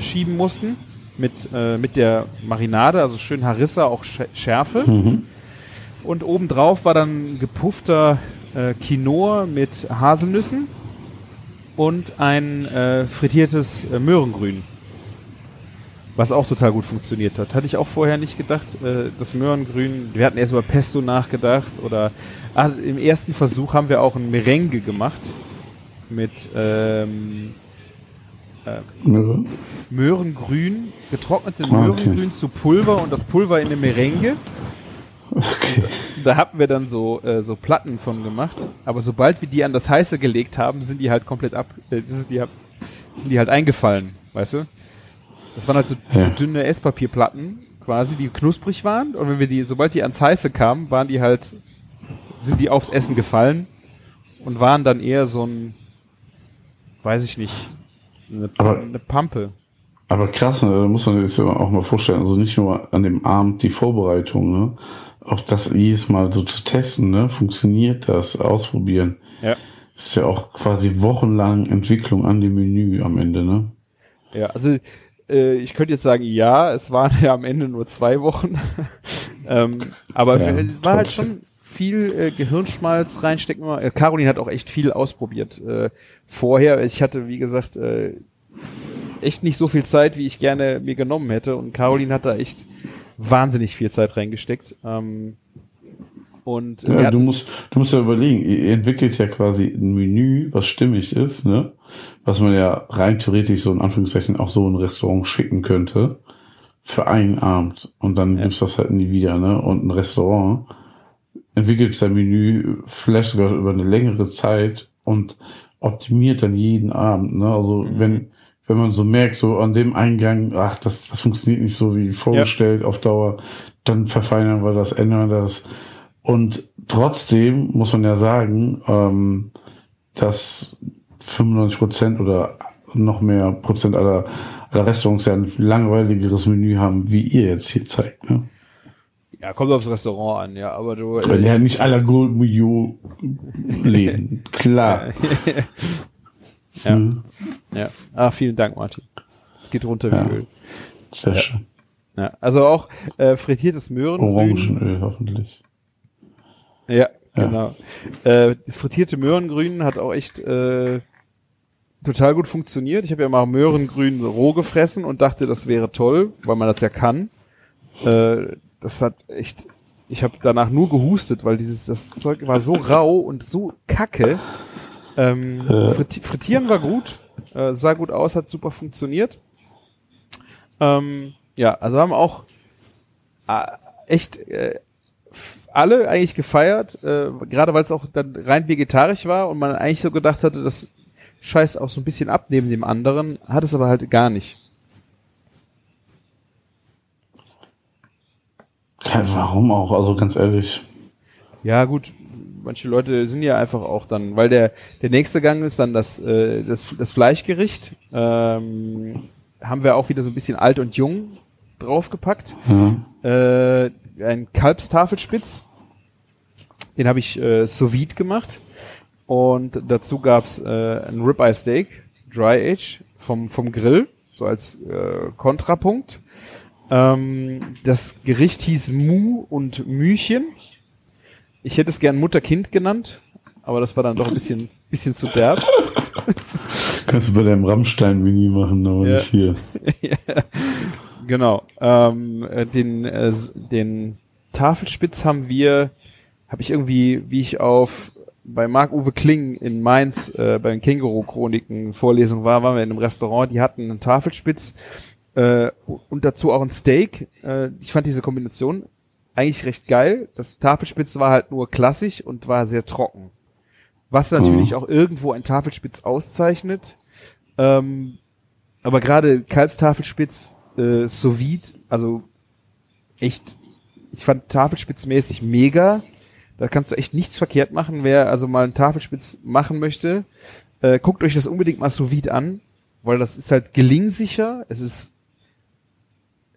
schieben mussten. Mit, äh, mit der Marinade, also schön Harissa, auch Sch Schärfe. Mhm. Und obendrauf war dann gepuffter äh, Quinoa mit Haselnüssen und ein äh, frittiertes äh, Möhrengrün. Was auch total gut funktioniert hat. Hatte ich auch vorher nicht gedacht. Äh, das Möhrengrün, wir hatten erst über Pesto nachgedacht. Oder ah, im ersten Versuch haben wir auch ein Merengue gemacht. Mit ähm, Möhre? Möhrengrün, getrocknete Ah, okay. Möhrengrün zu Pulver und das Pulver in eine Merengue. Okay. Da hatten wir dann so, äh, so Platten von gemacht. Aber sobald wir die an das Heiße gelegt haben, sind die halt komplett ab, äh, sind, die, sind die halt eingefallen, weißt du? Das waren halt so, Ja. so dünne Esspapierplatten, quasi, die knusprig waren. Und wenn wir die, sobald die ans Heiße kamen, waren die halt, sind die aufs Essen gefallen und waren dann eher so ein, weiß ich nicht, eine, Aber- eine Pampe. Aber krass, ne, da muss man sich auch mal vorstellen. Also nicht nur an dem Abend die Vorbereitung, ne? Auch das jedes Mal so zu testen, ne? Funktioniert das? Ausprobieren. Ja. Das ist ja auch quasi wochenlang Entwicklung an dem Menü am Ende, ne? Ja, also äh, ich könnte jetzt sagen, ja, es waren ja am Ende nur zwei Wochen. ähm, aber Ja, es war halt trotzdem. schon viel äh, Gehirnschmalz reinstecken. Äh, Caroline hat auch echt viel ausprobiert äh, vorher. Ich hatte, wie gesagt, äh, echt nicht so viel Zeit, wie ich gerne mir genommen hätte. Und Caroline hat da echt wahnsinnig viel Zeit reingesteckt. Ähm, und äh, Ja, du musst, du musst ja überlegen, ihr entwickelt ja quasi ein Menü, was stimmig ist, ne? Was man ja rein theoretisch so in Anführungszeichen auch so in ein Restaurant schicken könnte. Für einen Abend. Und dann Ja. gibt's das halt nie wieder, ne? Und ein Restaurant entwickelt sein Menü vielleicht sogar über eine längere Zeit und optimiert dann jeden Abend, ne? Also Mhm. wenn, wenn man so merkt, so an dem Eingang, ach, das, das funktioniert nicht so wie vorgestellt auf Dauer, dann verfeinern wir das, ändern wir das. Und trotzdem muss man ja sagen, ähm, dass 95 Prozent oder noch mehr Prozent aller, aller Restaurants ja ein langweiligeres Menü haben, wie ihr jetzt hier zeigt. Ne? Ja, kommt aufs Restaurant an, ja, aber du. äh, Weil ja nicht aller Gold Mio leben. Klar. Ja. Mhm. ja. Ah, vielen Dank, Martin. Es geht runter Ja. wie Öl. Sehr Ja. schön. Ja, also auch äh, frittiertes Möhrengrün. Orangenöl hoffentlich. Ja, Ja. genau. Äh, das frittierte Möhrengrün hat auch echt äh, total gut funktioniert. Ich habe ja mal Möhrengrün roh gefressen und dachte, das wäre toll, weil man das ja kann. Äh, das hat echt. Ich habe danach nur gehustet, weil dieses das Zeug war so rau und so kacke. Ähm, fritti frittieren war gut, äh, sah gut aus, hat super funktioniert. Ähm, ja, also haben auch äh, echt äh, alle eigentlich gefeiert, äh, gerade weil es auch dann rein vegetarisch war und man eigentlich so gedacht hatte, das scheißt auch so ein bisschen ab neben dem anderen, hat es aber halt gar nicht. Warum auch? Also ganz ehrlich. Ja, gut, manche Leute sind ja einfach auch dann, weil der, der nächste Gang ist dann das, äh, das, das Fleischgericht. Ähm, haben wir auch wieder so ein bisschen alt und jung draufgepackt. Ja. Äh, ein Kalbstafelspitz. Den habe ich äh, sous vide gemacht. Und dazu gab's äh, ein Ribeye Steak, Dry Age, vom, vom Grill, so als äh, Kontrapunkt. Ähm, das Gericht hieß Mu und Mühchen. Ich hätte es gern Mutter-Kind genannt, aber das war dann doch ein bisschen, bisschen zu derb. Kannst du bei deinem Rammstein-Mini machen, aber Ja. nicht hier. ja, genau. Ähm, äh, den, äh, den Tafelspitz haben wir, habe ich irgendwie, wie ich auf bei Marc-Uwe Kling in Mainz äh, bei den Känguru-Chroniken Vorlesung war, waren wir in einem Restaurant, die hatten einen Tafelspitz äh, und dazu auch ein Steak. Äh, ich fand diese Kombination eigentlich recht geil. Das Tafelspitz war halt nur klassisch und war sehr trocken. Was natürlich Mhm. auch irgendwo ein Tafelspitz auszeichnet. Ähm, aber gerade Kalbstafelspitz äh, sous vide, also echt, ich fand Tafelspitzmäßig mega. Da kannst du echt nichts verkehrt machen. Wer also mal einen Tafelspitz machen möchte, äh, guckt euch das unbedingt mal sous vide an, weil das ist halt gelingsicher, es ist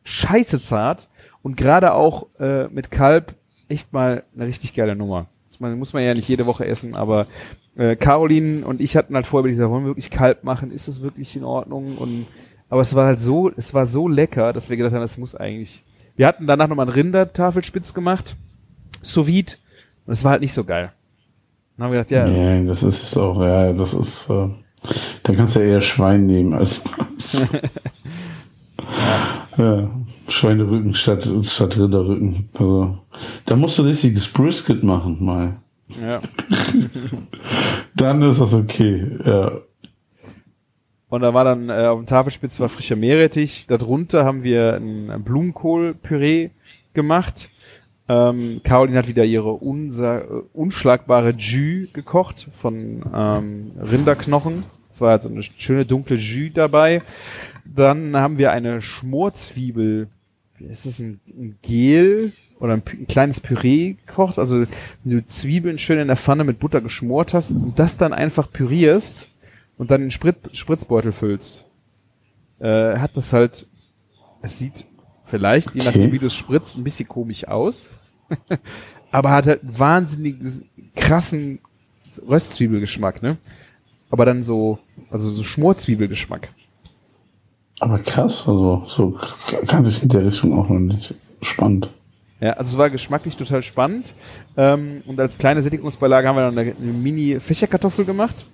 scheiße zart und gerade auch äh, mit Kalb echt mal eine richtig geile Nummer. Das muss man ja nicht jede Woche essen, aber äh, Caroline und ich hatten halt vorher gesagt, wollen wir wirklich Kalb machen? Ist das wirklich in Ordnung? Und aber es war halt so, es war so lecker, dass wir gedacht haben, es muss eigentlich. Wir hatten danach nochmal einen Rindertafelspitz gemacht, sous vide, und es war halt nicht so geil. Dann haben wir gedacht, ja, Nee, das ist auch, ja, das ist, äh, da kannst du ja eher Schwein nehmen als, ja, Schweinerücken statt, statt Rinderrücken. Also, da musst du richtiges Brisket machen, mal. ja. Dann ist das okay, ja. Und da war dann äh, auf dem Tafelspitz war frischer Meerrettich. Darunter haben wir ein, Blumenkohlpüree gemacht. Ähm, Caroline hat wieder ihre äh, unschlagbare Jus gekocht von ähm, Rinderknochen. Es war halt so eine schöne dunkle Jus dabei. Dann haben wir eine Schmorzwiebel. Wie ist das? Ein, ein Gel oder ein, ein kleines Püree gekocht. Also wenn du Zwiebeln schön in der Pfanne mit Butter geschmort hast und das dann einfach pürierst und dann in Sprit Spritzbeutel füllst, äh, hat das halt, es sieht vielleicht, je Okay. nachdem wie du es spritzt, ein bisschen komisch aus, aber hat halt wahnsinnig krassen Röstzwiebelgeschmack, ne? Aber dann so, also so Schmorzwiebelgeschmack. Aber krass, also, so k- kannte ich in der Richtung auch noch nicht. Spannend. Ja, also es war geschmacklich total spannend. Ähm, und als kleine Sättigungsbeilage haben wir dann eine, eine Mini-Fächerkartoffel gemacht.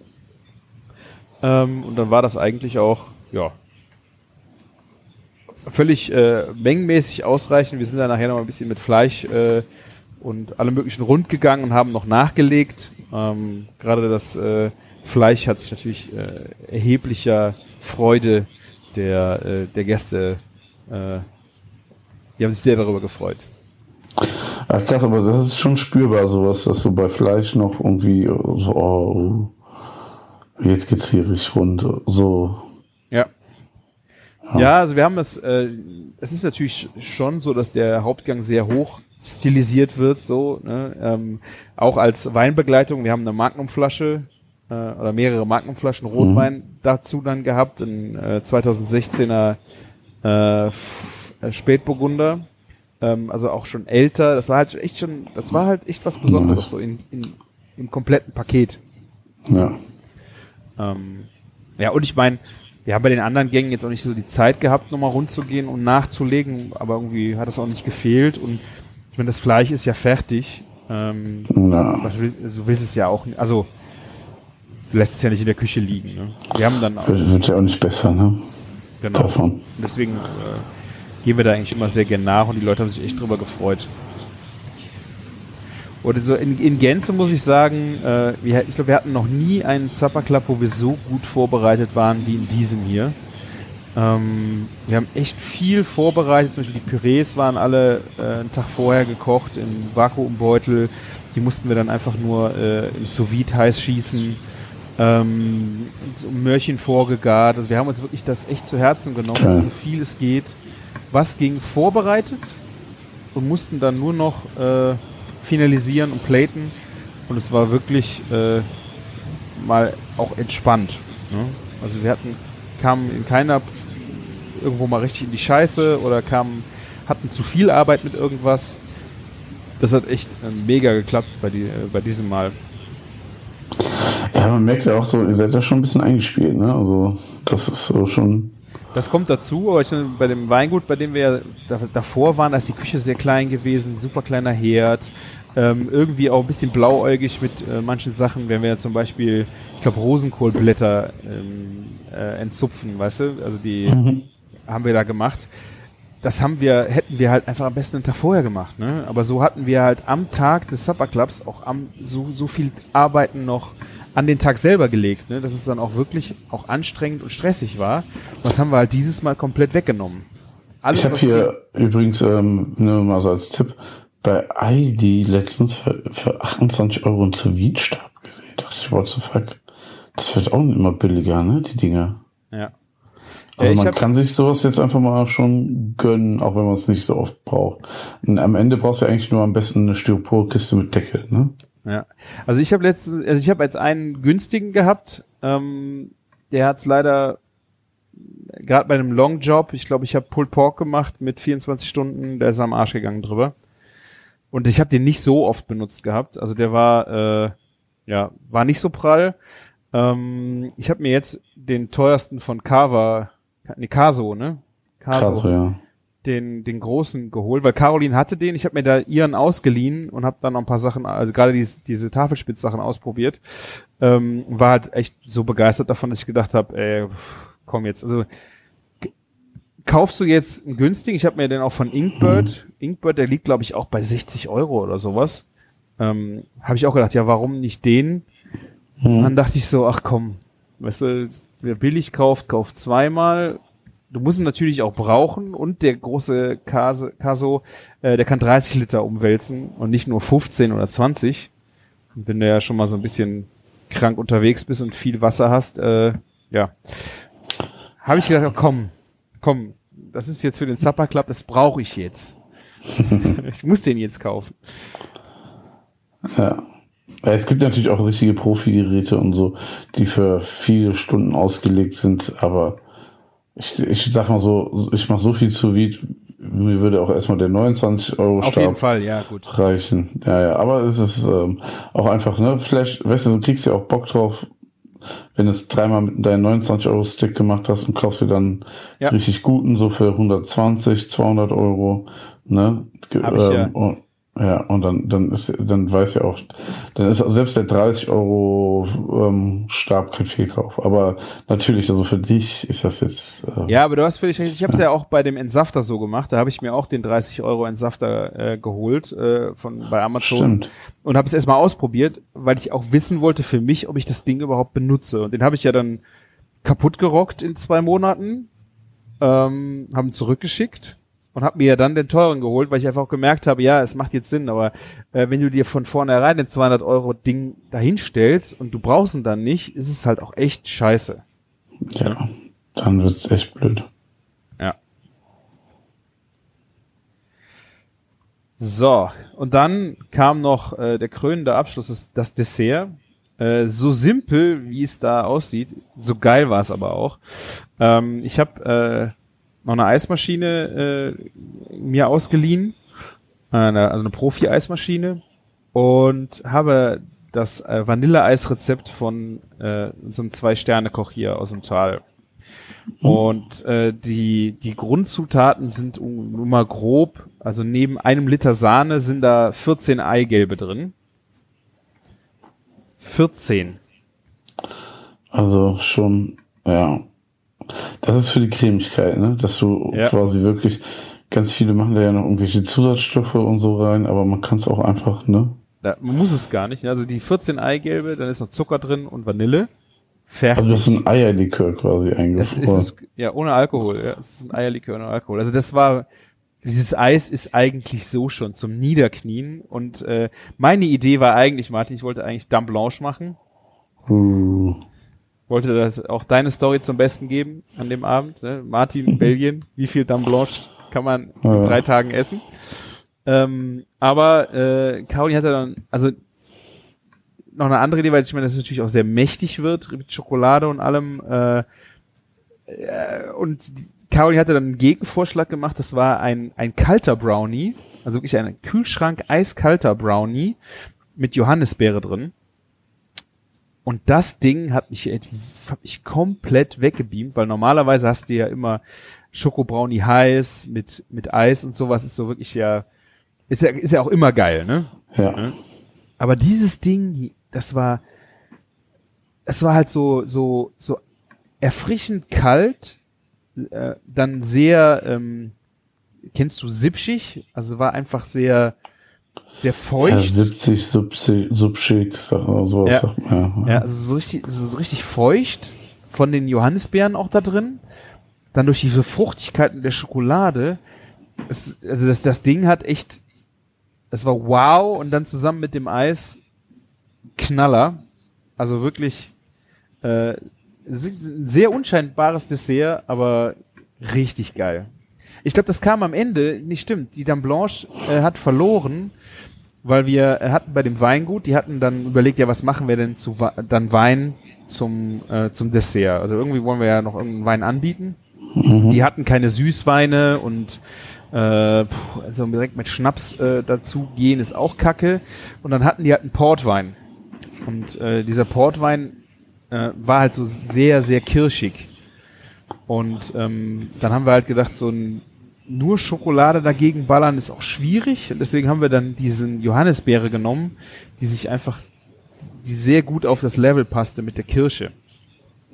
Ähm, und dann war das eigentlich auch, ja, völlig äh, mengenmäßig ausreichend. Wir sind dann nachher noch ein bisschen mit Fleisch äh, und allem möglichen rund gegangen und haben noch nachgelegt. Ähm, Gerade das äh, Fleisch hat sich natürlich äh, erheblicher Freude der, äh, der Gäste, äh, die haben sich sehr darüber gefreut. Ja, krass, aber das ist schon spürbar, sowas, dass du bei Fleisch noch irgendwie so, oh, jetzt geht's hier richtig rund. So, Ja. Ja, also wir haben es, äh, es ist natürlich schon so, dass der Hauptgang sehr hoch stilisiert wird, so, ne? ähm, auch als Weinbegleitung. Wir haben eine Magnumflasche äh, oder mehrere Magnumflaschen Rotwein dazu dann gehabt, ein äh, 2016er äh, äh, Spätburgunder, ähm, also auch schon älter. Das war halt echt schon, das war halt echt was Besonderes, so in, in, im kompletten Paket. ja. Ähm, ja, und ich meine, wir haben bei den anderen Gängen jetzt auch nicht so die Zeit gehabt, nochmal rund zu gehen und nachzulegen, aber irgendwie hat das auch nicht gefehlt und ich meine, das Fleisch ist ja fertig. Ähm, Ja. was will, du willst es ja auch nicht, also du lässt es ja nicht in der Küche liegen. Ne? Wir haben dann auch, Wird, ja auch nicht besser, ne? genau, Davon. und deswegen äh, gehen wir da eigentlich immer sehr gern nach und die Leute haben sich echt drüber gefreut. Oder so in, in Gänze muss ich sagen, äh, wir, ich glaube, wir hatten noch nie einen Supper Club, wo wir so gut vorbereitet waren wie in diesem hier. Ähm, wir haben echt viel vorbereitet. Zum Beispiel die Pürees waren alle äh, einen Tag vorher gekocht im Vakuumbeutel. Die mussten wir dann einfach nur äh, im sous heiß schießen. Ähm, so Möhrchen vorgegart. Also wir haben uns wirklich das echt zu Herzen genommen, Geil. so viel es geht. Was ging vorbereitet und mussten dann nur noch äh, finalisieren und platen. Und es war wirklich äh, mal auch entspannt. Ne? Also wir hatten, kamen in keiner irgendwo mal richtig in die Scheiße oder kamen, hatten zu viel Arbeit mit irgendwas. Das hat echt äh, mega geklappt bei, die, äh, bei diesem Mal. Ja, man merkt ja auch so, ihr seid ja schon ein bisschen eingespielt, ne? Also, das ist so schon. Das kommt dazu, aber ich, bei dem Weingut, bei dem wir ja da, davor waren, da ist die Küche sehr klein gewesen, super kleiner Herd, ähm, irgendwie auch ein bisschen blauäugig mit äh, manchen Sachen, wenn wir ja zum Beispiel, ich glaube, Rosenkohlblätter ähm, äh, entzupfen, weißt du? Also die Mhm. haben wir da gemacht. Das haben wir, hätten wir halt einfach am besten einen Tag vorher gemacht, ne? Aber so hatten wir halt am Tag des Supper Clubs auch am, so, so viel Arbeiten noch an den Tag selber gelegt, ne? Dass es dann auch wirklich auch anstrengend und stressig war. Und das haben wir halt dieses Mal komplett weggenommen. Alles, Ich habe hier übrigens, ähm, nur mal so als Tipp, bei Aldi letztens für, für 28 Euro einen sous stab gesehen. Da dachte ich, what the fuck? Das wird auch immer billiger, ne? Die Dinger. Ja. Also Äh, man kann sich sowas jetzt einfach mal schon gönnen, auch wenn man es nicht so oft braucht. Und am Ende brauchst du eigentlich nur am besten eine Styroporkiste mit Deckel, ne? Ja. Also ich habe letztens, also ich habe jetzt einen günstigen gehabt. Ähm, der hat's leider gerade bei einem Long Job, ich glaube, ich habe Pulled Pork gemacht mit 24 Stunden, der ist am Arsch gegangen drüber. Und ich habe den nicht so oft benutzt gehabt. Also der war äh, ja war nicht so prall. Ähm, ich habe mir jetzt den teuersten von Carver, nee, Caso, ne? Krass, ja. Den, den großen geholt, weil Caroline hatte den. Ich habe mir da ihren ausgeliehen und habe dann noch ein paar Sachen, also gerade diese, diese Tafelspitzsachen ausprobiert. Ähm, war halt echt so begeistert davon, dass ich gedacht habe, ey, komm jetzt. Also kaufst du jetzt einen günstigen? Ich habe mir den auch von Inkbird. Inkbird, der liegt glaube ich auch bei 60 Euro oder sowas. Ähm, habe ich auch gedacht, ja, warum nicht den? Und Hm. dann dachte ich so, ach komm, weißt du, wer billig kauft, kauft zweimal. Du musst ihn natürlich auch brauchen und der große Kase- Caso, äh, der kann 30 Liter umwälzen und nicht nur 15 oder 20. Und wenn du ja schon mal so ein bisschen krank unterwegs bist und viel Wasser hast, äh, ja, habe ich gedacht, oh, komm, komm, das ist jetzt für den Supper Club, das brauche ich jetzt. ich muss den jetzt kaufen. Ja, Es gibt natürlich auch richtige Profi-Geräte und so, die für viele Stunden ausgelegt sind, aber ich, ich sag mal so, ich mache so viel zu Vide, mir würde auch erstmal der 29 Euro Auf jeden Fall, ja, gut. reichen. Ja, ja, aber es ist ähm, auch einfach, ne, vielleicht, weißt du, du kriegst ja auch Bock drauf, wenn du es dreimal mit deinem 29 Euro Stick gemacht hast und kaufst dir dann Ja. richtig guten, so für 120, 200 Euro, ne? Hab ich ja. Und, ja, und dann, dann ist, dann weiß ja auch, dann ist selbst der 30 Euro ähm, Stab kein Fehlkauf. Aber natürlich, also für dich ist das jetzt. Äh, Ja, aber du hast völlig recht. Ich habe es ja auch bei dem Entsafter so gemacht. Da habe ich mir auch den 30 Euro Entsafter äh, geholt äh, von bei Amazon Stimmt. und habe es erstmal ausprobiert, weil ich auch wissen wollte für mich, ob ich das Ding überhaupt benutze. Und den habe ich ja dann kaputt gerockt in zwei Monaten, ähm, haben ihn zurückgeschickt und habe mir ja dann den teuren geholt, weil ich einfach auch gemerkt habe, ja, es macht jetzt Sinn, aber äh, wenn du dir von vornherein den 200 Euro Ding dahinstellst und du brauchst ihn dann nicht, ist es halt auch echt scheiße. Ja, dann wird's echt blöd. Ja. So, und dann kam noch äh, der krönende Abschluss, das, das Dessert. Äh, so simpel, wie es da aussieht, so geil war es aber auch. Ähm, ich habe äh, noch eine Eismaschine äh, mir ausgeliehen, eine, also eine Profi-Eismaschine und habe das äh, Vanilleeisrezept von äh, so einem Zwei-Sterne-Koch hier aus dem Tal. Und äh, die, die Grundzutaten sind um, nur mal grob, also neben einem Liter Sahne sind da 14 Eigelbe drin. 14. Also schon, ja. Das ist für die Cremigkeit, ne? Dass du Ja. quasi wirklich, ganz viele machen da ja noch irgendwelche Zusatzstoffe und so rein, aber man kann es auch einfach, ne? Da, man muss es gar nicht. Also die 14 Eigelbe, dann ist noch Zucker drin und Vanille. Fertig. Also das ist ein Eierlikör quasi Das eingefroren. ist ja, ohne Alkohol. Ja, es ist ein Eierlikör ohne Alkohol. Also das war, dieses Eis ist eigentlich so schon zum Niederknien. Und äh, meine Idee war eigentlich, Martin, ich wollte eigentlich Dame Blanche machen. Uh, Wollte das auch deine Story zum Besten geben an dem Abend. Ne? Martin, Belgien, wie viel Dame Blanche kann man in Ja. drei Tagen essen? Ähm, aber äh, Caroline hatte dann, also noch eine andere Idee, weil ich meine, dass es natürlich auch sehr mächtig wird mit Schokolade und allem. Äh, äh, und die, Caroline hatte dann einen Gegenvorschlag gemacht, das war ein, ein kalter Brownie, also wirklich ein Kühlschrank eiskalter Brownie mit Johannisbeere drin. Und das Ding hat mich, hat mich komplett weggebeamt, weil normalerweise hast du ja immer Schokobrownie heiß mit, mit Eis und sowas ist so wirklich ja, ist ja, ist ja auch immer geil, ne? ja. Aber dieses Ding, das war, es war halt so, so, so erfrischend kalt, äh, dann sehr, ähm, kennst du Sipschig? Also war einfach sehr, sehr ja feucht. 70 Subsi- Subschick, sag mal sowas. Ja. sagt man, Ja, also so richtig, so, richtig feucht von den Johannisbeeren auch da drin. Dann durch diese Fruchtigkeiten der Schokolade. Es, also das, das Ding hat echt, es war wow und dann zusammen mit dem Eis Knaller. Also wirklich äh, sehr unscheinbares Dessert, aber richtig geil. Ich glaube, das kam am Ende, nicht stimmt. Die Dame Blanche äh, hat verloren, weil wir hatten bei dem Weingut, die hatten dann überlegt, ja, was machen wir denn zu dann Wein zum äh, zum Dessert. Also irgendwie wollen wir ja noch irgendeinen Wein anbieten. Die hatten keine Süßweine und äh, also direkt mit Schnaps äh, dazu gehen ist auch Kacke. Und dann hatten die halt einen Portwein. Und äh, dieser Portwein äh, war halt so sehr, sehr kirschig. Und ähm, dann haben wir halt gedacht, so ein nur Schokolade dagegen ballern ist auch schwierig. Und deswegen haben wir dann diesen Johannisbeere genommen, die sich einfach, die sehr gut auf das Level passte mit der Kirsche.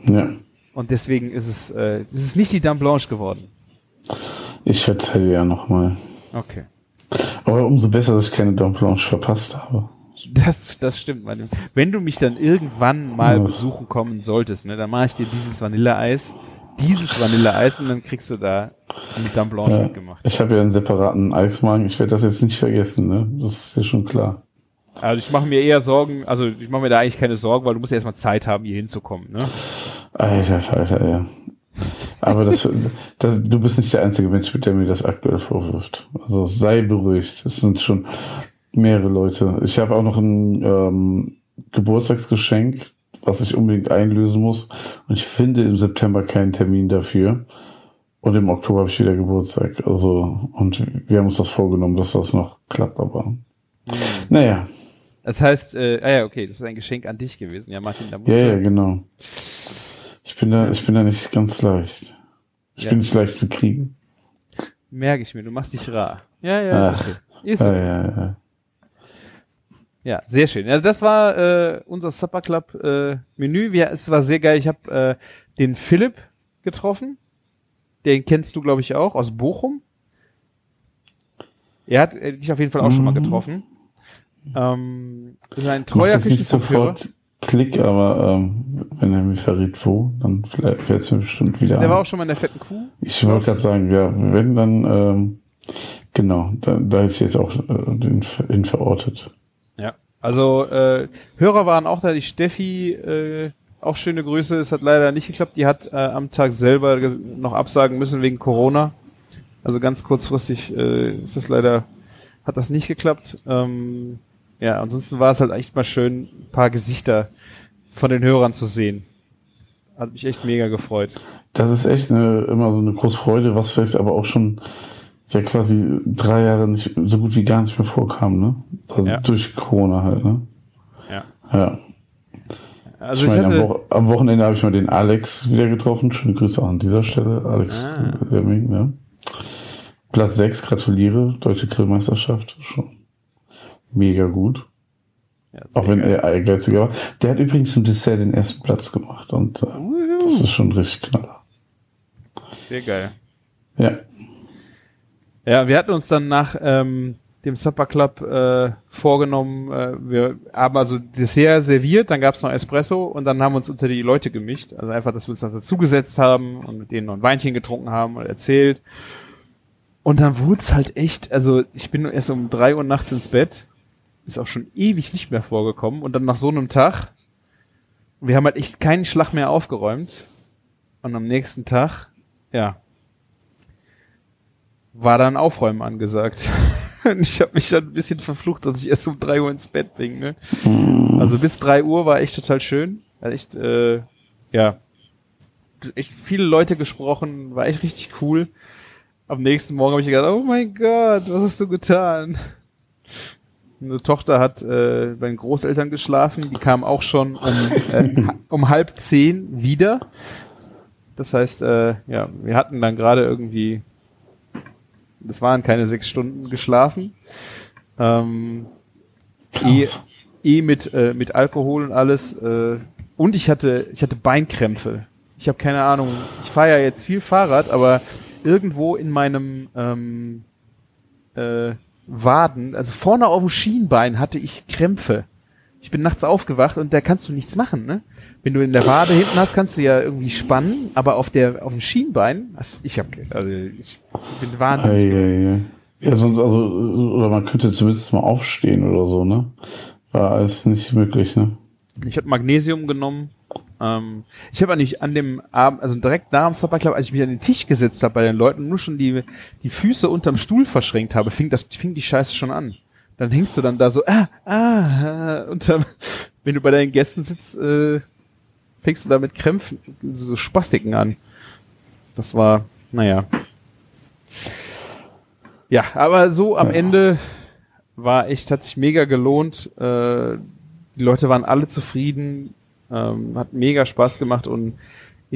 ja. Und deswegen ist es, äh, es ist nicht die Dame Blanche geworden. Ich verzeihe ja nochmal. Okay. Aber umso besser, dass ich keine Dom Blanche verpasst habe. Das, das stimmt, meine. Wenn du mich dann irgendwann mal Ja. besuchen kommen solltest, ne, dann mache ich dir dieses Vanilleeis, dieses Vanilleeis und dann kriegst du da mit Dame Blanche Ja. mitgemacht. Ich habe ja einen separaten Eismagen. Ich werde das jetzt nicht vergessen, ne? Das ist ja schon klar. Also ich mache mir eher Sorgen, also ich mache mir da eigentlich keine Sorgen, weil du musst ja erstmal Zeit haben, hier hinzukommen, ne? Alter, Alter, ja. Aber das, das, du bist nicht der einzige Mensch, mit der mir das aktuell vorwirft. Also sei beruhigt. Es sind schon mehrere Leute. Ich habe auch noch ein ähm, Geburtstagsgeschenk, was ich unbedingt einlösen muss. Und ich finde im September keinen Termin dafür. Und im Oktober habe ich wieder Geburtstag. Also, und wir haben uns das vorgenommen, dass das noch klappt, aber. Naja, Das heißt, äh, ah ja, okay, das ist ein Geschenk an dich gewesen. Ja, Martin, da musst ja, du. ja, genau. Ich bin da, ich bin da nicht ganz leicht. Ich Ja. bin nicht leicht zu kriegen. Merke ich mir, du machst dich rar. Ja, ja, ist Ach. okay. Ist okay. ja, ja. Ja, sehr schön. Also das war äh, unser Supper Club äh, Menü. Wir, es war sehr geil. Ich habe äh, den Philipp getroffen. Den kennst du, glaube ich, auch aus Bochum. Er hat äh, dich auf jeden Fall auch schon mal Mhm. getroffen. Ähm, ist ein treuer sofort Klick, aber ähm, wenn er mir verrät, wo, dann fällt es mir bestimmt wieder Der war ein. auch schon mal in der fetten Kuh. Ich wollte gerade sagen, ja, wenn dann, ähm, genau, da, da ich jetzt auch äh, den, den verortet. Also äh, Hörer waren auch da. Die Steffi, äh, auch schöne Grüße. Es hat leider nicht geklappt. Die hat äh, am Tag selber noch absagen müssen wegen Corona. Also ganz kurzfristig äh, ist das leider, hat das nicht geklappt. Ähm, ja, ansonsten war es halt echt mal schön, ein paar Gesichter von den Hörern zu sehen. Hat mich echt mega gefreut. Das ist echt eine, immer so eine große Freude, was jetzt aber auch schon ja quasi drei Jahre nicht so gut wie gar nicht mehr vorkam, ne? Also Ja. durch Corona halt, ne? Ja. Ja. Also ich ich, meine, am, hatte, Wo am Wochenende habe ich mal den Alex wieder getroffen. Schöne Grüße auch an dieser Stelle. Alex Ah. Lemming, ja. Platz 6, gratuliere. Deutsche Grillmeisterschaft. Schon mega gut. ja, Auch wenn er ehrgeiziger war. Der hat übrigens im Dessert den ersten Platz gemacht. Und äh, das ist schon richtig knaller. sehr geil. Ja. Ja, wir hatten uns dann nach ähm, dem Supper Club äh, vorgenommen. Äh, wir haben also Dessert serviert, dann gab's noch Espresso und dann haben wir uns unter die Leute gemischt. Also einfach, dass wir uns noch dazugesetzt haben und mit denen noch ein Weinchen getrunken haben und erzählt. Und dann wurde halt echt, also ich bin erst um drei Uhr nachts ins Bett, ist auch schon ewig nicht mehr vorgekommen. Und dann nach so einem Tag, wir haben halt echt keinen Schlag mehr aufgeräumt. Und am nächsten Tag, ja, war dann Aufräumen angesagt. Und ich habe mich dann ein bisschen verflucht, dass ich erst um drei Uhr ins Bett bin. Ne? Also bis drei Uhr war echt total schön. Hat echt, äh, ja, echt viele Leute gesprochen, war echt richtig cool. Am nächsten Morgen habe ich gedacht, oh mein Gott, was hast du getan? Eine Tochter hat äh, bei den Großeltern geschlafen, die kam auch schon um, äh, um halb zehn wieder. Das heißt, äh, ja, wir hatten dann gerade irgendwie es waren keine sechs Stunden geschlafen. Ähm, eh, eh mit, äh, mit Alkohol und alles. Äh, und ich hatte, ich hatte Beinkrämpfe. Ich habe keine Ahnung. Ich fahre ja jetzt viel Fahrrad, aber irgendwo in meinem ähm, äh, Waden, also vorne auf dem Schienbein hatte ich Krämpfe. Ich bin nachts aufgewacht und da kannst du nichts machen, ne? Wenn du in der Wade hinten hast, kannst du ja irgendwie spannen, aber auf der auf dem Schienbein, also ich habe also ich bin wahnsinnig. Ei, ei, ei. Ja, sonst, also, oder man könnte zumindest mal aufstehen oder so, ne? War alles nicht möglich, ne? Ich habe Magnesium genommen. Ähm, ich habe eigentlich an dem Abend, also direkt nach dem Supper Club, als ich mich an den Tisch gesetzt habe bei den Leuten, nur schon die, die Füße unterm Stuhl verschränkt habe, fing das, fing die Scheiße schon an. Dann hängst du dann da so, ah, ah, unterm, wenn du bei deinen Gästen sitzt, äh, fängst du da mit Krämpfen, so Spastiken an. Das war, naja. Ja, aber so am ja. Ende war echt, hat sich mega gelohnt. Äh, die Leute waren alle zufrieden, ähm, hat mega Spaß gemacht und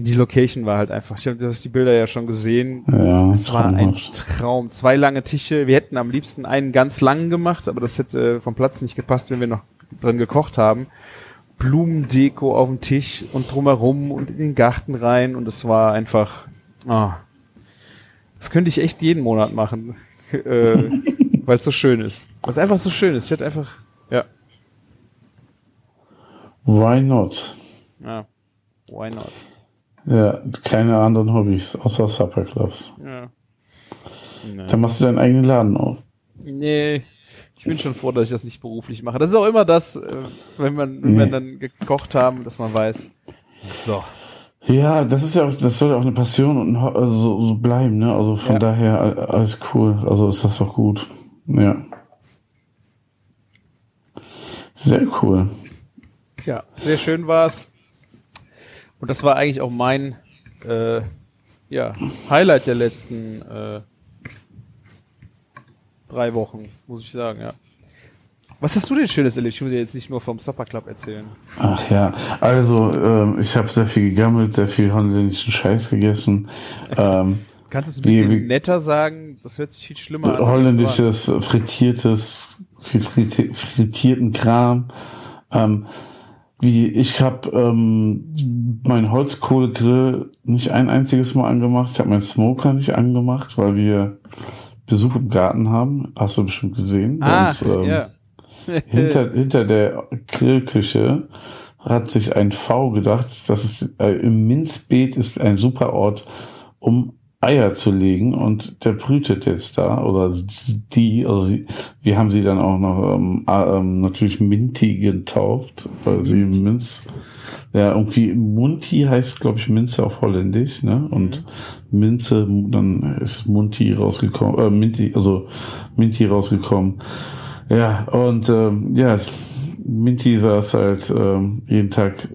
die Location war halt einfach. Ich habe das die Bilder ja schon gesehen. Ja, es war ein Traum. Zwei lange Tische. Wir hätten am liebsten einen ganz langen gemacht, aber das hätte vom Platz nicht gepasst, wenn wir noch drin gekocht haben. Blumendeko auf dem Tisch und drumherum und in den Garten rein und es war einfach, ah, das könnte ich echt jeden Monat machen, äh, weil es so schön ist. Weil es einfach so schön ist. Ich hätte einfach, ja. Why not? Ja, why not? Ja, keine anderen Hobbys, außer Supperclubs. Ja. Nee. Dann machst du deinen eigenen Laden auf. Nee, ich bin schon froh, dass ich das nicht beruflich mache. Das ist auch immer das, äh, wenn man, wenn nee. wir dann gekocht haben, dass man weiß, so. Ja, das ist ja auch, das soll ja auch eine Passion und also, so, so bleiben, ne? Also von ja. daher alles cool. Also ist das doch gut. Ja. Sehr cool. Ja, sehr schön war's. Und das war eigentlich auch mein äh, ja, Highlight der letzten äh, drei Wochen, muss ich sagen, ja. Was hast du denn Schönes erlebt? Ich will dir jetzt nicht nur vom Supper Club erzählen. Ach ja, also ähm, ich habe sehr viel gegammelt, sehr viel holländischen Scheiß gegessen. Ähm, Kannst du es ein bisschen wie, netter sagen? Das hört sich viel schlimmer an. Holländisches, frittiertes, frittierten Kram. Ähm, wie ich habe ähm, mein Holzkohlegrill nicht ein einziges Mal angemacht. Ich habe meinen Smoker nicht angemacht, weil wir Besuch im Garten haben. Hast du bestimmt gesehen. Ah, uns, ähm, ja. hinter, hinter der Grillküche hat sich ein V gedacht, dass es äh, im Minzbeet ist ein super Ort, um Eier zu legen und der brütet jetzt da oder die, also sie, wir haben sie dann auch noch ähm, ähm, natürlich Minty getauft, weil sie Minz, ja irgendwie Munti heißt glaube ich Minze auf Holländisch, ne? Und mhm. Minze, dann ist Munti rausgekommen, äh, Minty, also Minty rausgekommen. Ja und ähm, ja, Minty saß halt ähm, jeden Tag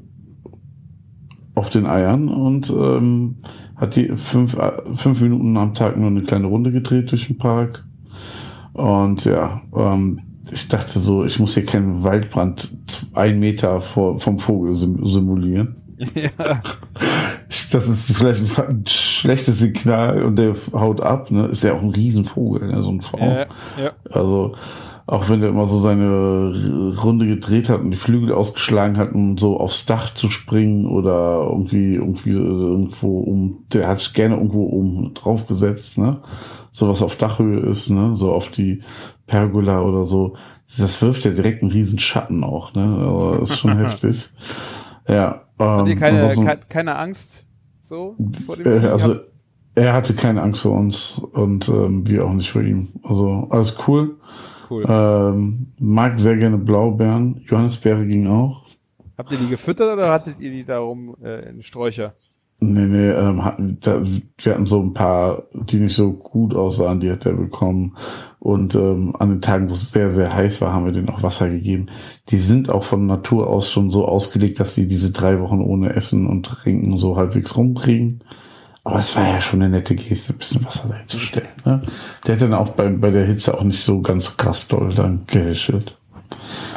auf den Eiern und ähm, hat die fünf, äh, fünf Minuten am Tag nur eine kleine Runde gedreht durch den Park. Und ja, ähm, ich dachte so, ich muss hier keinen Waldbrand ein Meter vor, vom Vogel simulieren. Ja. Das ist vielleicht ein, schlechtes Signal und der haut ab, ne? Ist ja auch ein Riesenvogel, ne? so ein V. Ja, ja. Also, Auch wenn er immer so seine Runde gedreht hat und die Flügel ausgeschlagen hat, um so aufs Dach zu springen oder irgendwie, irgendwie irgendwo um, der hat sich gerne irgendwo um draufgesetzt, ne? So was auf Dachhöhe ist, ne? So auf die Pergola oder so. Das wirft ja direkt einen riesen Schatten auch, ne? Aber ist schon heftig. Ja. Ähm, Hat ihr keine, ke keine Angst so vor dem äh, also er hatte keine Angst vor uns und ähm, wir auch nicht vor ihm. Also alles cool. Cool. Ähm, mag sehr gerne Blaubeeren. Johannisbeere ging auch. Habt ihr die gefüttert oder hattet ihr die darum äh, in Sträucher? Nee, nee, ähm, hatten, da, wir hatten so ein paar, die nicht so gut aussahen, die hat er bekommen. Und ähm, an den Tagen, wo es sehr, sehr heiß war, haben wir denen auch Wasser gegeben. Die sind auch von Natur aus schon so ausgelegt, dass sie diese drei Wochen ohne Essen und Trinken so halbwegs rumkriegen. Aber es war ja schon eine nette Geste, ein bisschen Wasser dahin zu stellen. Ne? Der hat dann auch bei, bei der Hitze auch nicht so ganz krass doll dann gehäschelt.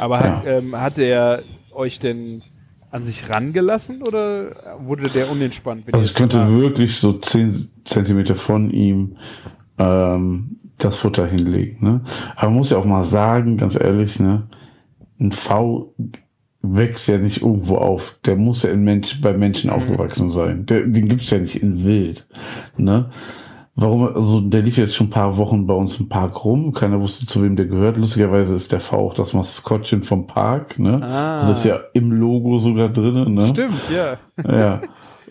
Aber hat, ähm, hat er euch denn an sich rangelassen oder wurde der unentspannt? Also ich könnte nah- wirklich so zehn Zentimeter von ihm ähm, das Futter hinlegen. Ne? Aber man muss ja auch mal sagen, ganz ehrlich, ne, ein V wächst ja nicht irgendwo auf. Der muss ja in Mensch, bei Menschen aufgewachsen sein. Der, den gibt's ja nicht in Wild. Ne? Warum, also der lief jetzt schon ein paar Wochen bei uns im Park rum. Keiner wusste, zu wem der gehört. Lustigerweise ist der V auch das Maskottchen vom Park. Ne? Ah. Das ist ja im Logo sogar drin. Ne? Stimmt, ja. Ja.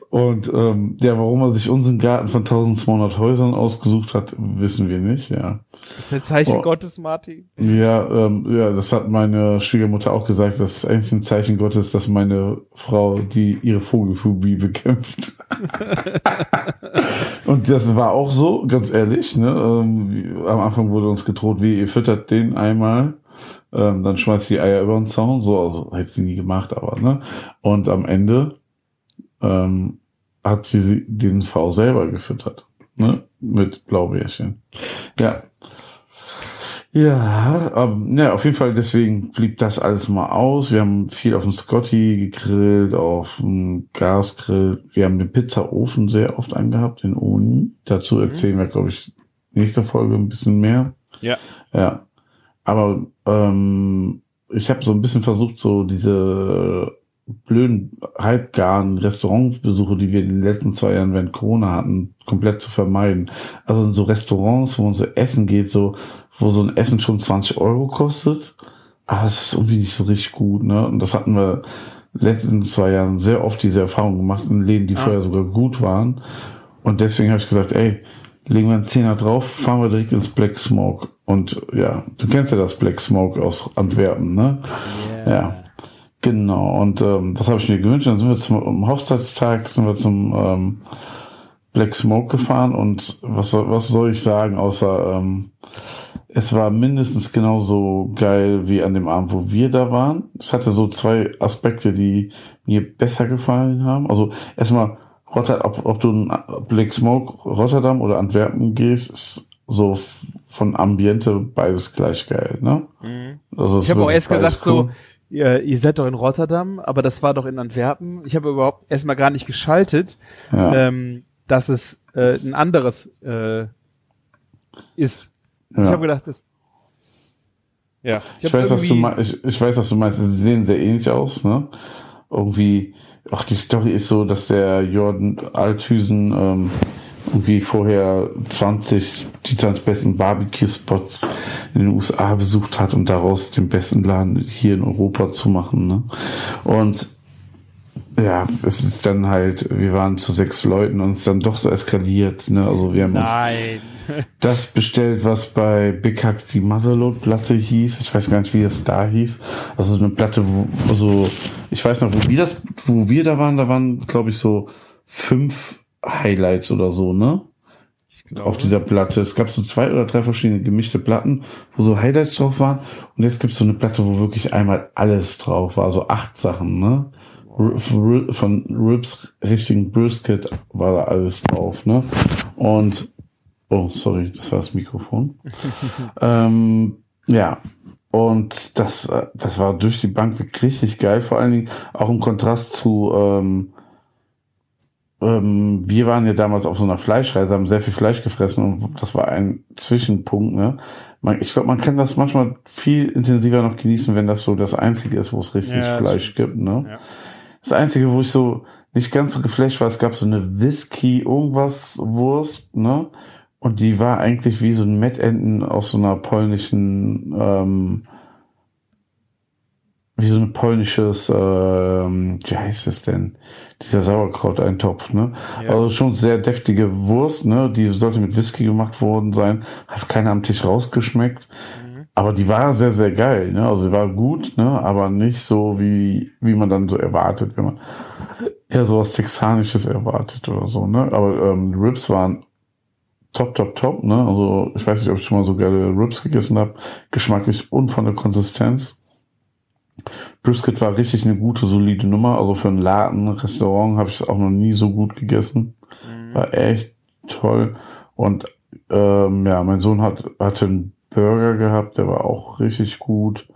Und ähm, ja, warum er sich unseren Garten von 1200 Häusern ausgesucht hat, wissen wir nicht, ja. Das ist ein Zeichen Oh. Gottes, Martin. Ja, ähm, ja, das hat meine Schwiegermutter auch gesagt, das ist eigentlich ein Zeichen Gottes, dass meine Frau die ihre Vogelphobie bekämpft. Und das war auch so, ganz ehrlich. Ne? Ähm, am Anfang wurde uns gedroht, wie ihr füttert den einmal, ähm, dann schmeißt die Eier über den Zaun. So, also hätte sie nie gemacht, aber ne. Und am Ende ähm, hat sie den V selber gefüttert, ne? Mit Blaubeerchen. Ja. Ja, ähm, ja, auf jeden Fall, deswegen blieb das alles mal aus. Wir haben viel auf dem Scotty gegrillt, auf dem Gasgrill. Wir haben den Pizzaofen sehr oft angehabt, den Oni. Dazu erzählen wir, glaube ich, nächste Folge ein bisschen mehr. Ja. Ja. Aber ähm, ich habe so ein bisschen versucht, so diese blöden, halbgaren Restaurantbesuche, die wir in den letzten zwei Jahren während Corona hatten, komplett zu vermeiden. Also in so Restaurants, wo man so essen geht, so, wo so ein Essen schon 20 Euro kostet. Aber es ist irgendwie nicht so richtig gut, ne? Und das hatten wir in den letzten zwei Jahren sehr oft diese Erfahrung gemacht in Läden, die Ah. vorher sogar gut waren. Und deswegen habe ich gesagt, ey, legen wir einen Zehner drauf, fahren wir direkt ins Black Smoke. Und ja, du kennst ja das Black Smoke aus Antwerpen, ne? Ja. Genau, und ähm, das habe ich mir gewünscht. Dann sind wir zum Hochzeitstag sind wir zum ähm, Black Smoke gefahren und was soll, was soll ich sagen, außer ähm, es war mindestens genauso geil wie an dem Abend, wo wir da waren. Es hatte so zwei Aspekte, die mir besser gefallen haben. Also erstmal, Rotter, ob, ob du in Black Smoke Rotterdam oder Antwerpen gehst, ist so von Ambiente beides gleich geil, ne? Mhm. Also Ich habe auch erst gedacht, so, cool. Ihr, ihr seid doch in Rotterdam, aber das war doch in Antwerpen. Ich habe überhaupt erstmal gar nicht geschaltet, Ja. ähm, dass es äh, ein anderes äh, ist. Ich Ja. habe gedacht, das. Ja, Ich hab's weiß, was du. Ich, ich weiß, was du meinst. Sie sehen sehr ähnlich aus, ne? Irgendwie, ach, die Story ist so, dass der Jordan Althüsen ähm, irgendwie vorher 20, die 20 besten Barbecue-Spots in den USA besucht hat und daraus den besten Laden hier in Europa zu machen, ne? Und ja, es ist dann halt, wir waren zu sechs Leuten und es ist dann doch so eskaliert, ne? Also wir haben uns Nein. das bestellt, was bei Big Hack die Muzzleload-Platte hieß. Ich weiß gar nicht, wie das da hieß. Also eine Platte, wo, also ich weiß noch, wo wir das, wo wir da waren, da waren, glaube ich, so fünf Highlights oder so, ne? Auf dieser Platte. Es gab so zwei oder drei verschiedene gemischte Platten, wo so Highlights drauf waren. Und jetzt gibt's so eine Platte, wo wirklich einmal alles drauf war, so acht Sachen, ne? Von Ribs richtigen Brisket war da alles drauf, ne? Und Oh, sorry, das war das Mikrofon. ähm, ja, und das, äh, das war durch die Bank wirklich richtig geil. Vor allen Dingen auch im Kontrast zu, ähm, ähm, wir waren ja damals auf so einer Fleischreise, haben sehr viel Fleisch gefressen und das war ein Zwischenpunkt, ne? Man, ich glaube, man kann das manchmal viel intensiver noch genießen, wenn das so das Einzige ist, wo es richtig Ja, Fleisch stimmt. gibt, ne? Ja. Das Einzige, wo ich so nicht ganz so geflasht war, es gab so eine Whisky irgendwas Wurst, ne? Und die war eigentlich wie so ein Mettenten aus so einer polnischen, ähm, wie so ein polnisches, ähm, wie heißt es denn? Dieser Sauerkraut-Eintopf, ne? Ja. Also schon sehr deftige Wurst, ne? Die sollte mit Whisky gemacht worden sein. Hat keiner am Tisch rausgeschmeckt. Mhm. Aber die war sehr, sehr geil, ne? Also sie war gut, ne? Aber nicht so, wie, wie man dann so erwartet, wenn man eher sowas Texanisches erwartet oder so, ne? Aber ähm, die Ribs waren top, top, top, ne? Also ich weiß nicht, ob ich schon mal so geile Ribs gegessen habe. Geschmacklich und von der Konsistenz. Brisket war richtig eine gute, solide Nummer. Also für ein Laden, Restaurant habe ich es auch noch nie so gut gegessen. Mhm. War echt toll. Und ähm, ja, mein Sohn hat hatte einen Burger gehabt, der war auch richtig gut.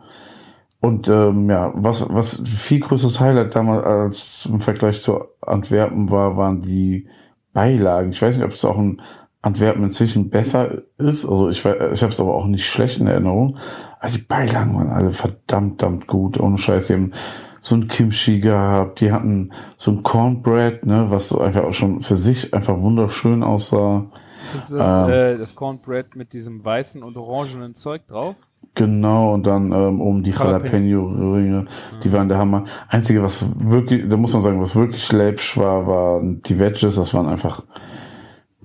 Und ähm, ja, was, was viel größeres Highlight damals als im Vergleich zu Antwerpen war, waren die Beilagen. Ich weiß nicht, ob es auch in Antwerpen inzwischen besser ist. Also ich, weiß- ich habe es aber auch nicht schlecht in Erinnerung. Aber die Beilagen waren alle verdammt, verdammt gut. Ohne Scheiß. Die haben so ein Kimchi gehabt. Die hatten so ein Cornbread, ne, was so einfach auch schon für sich einfach wunderschön aussah. Das ist das, Ähm. äh, das Cornbread mit diesem weißen und orangenen Zeug drauf. Genau, und dann ähm, um die Jalapeno. Jalapeno-Ringe, die waren der Hammer. Einzige, was wirklich, da muss man sagen, was wirklich läppisch war, waren die Wedges. Das waren einfach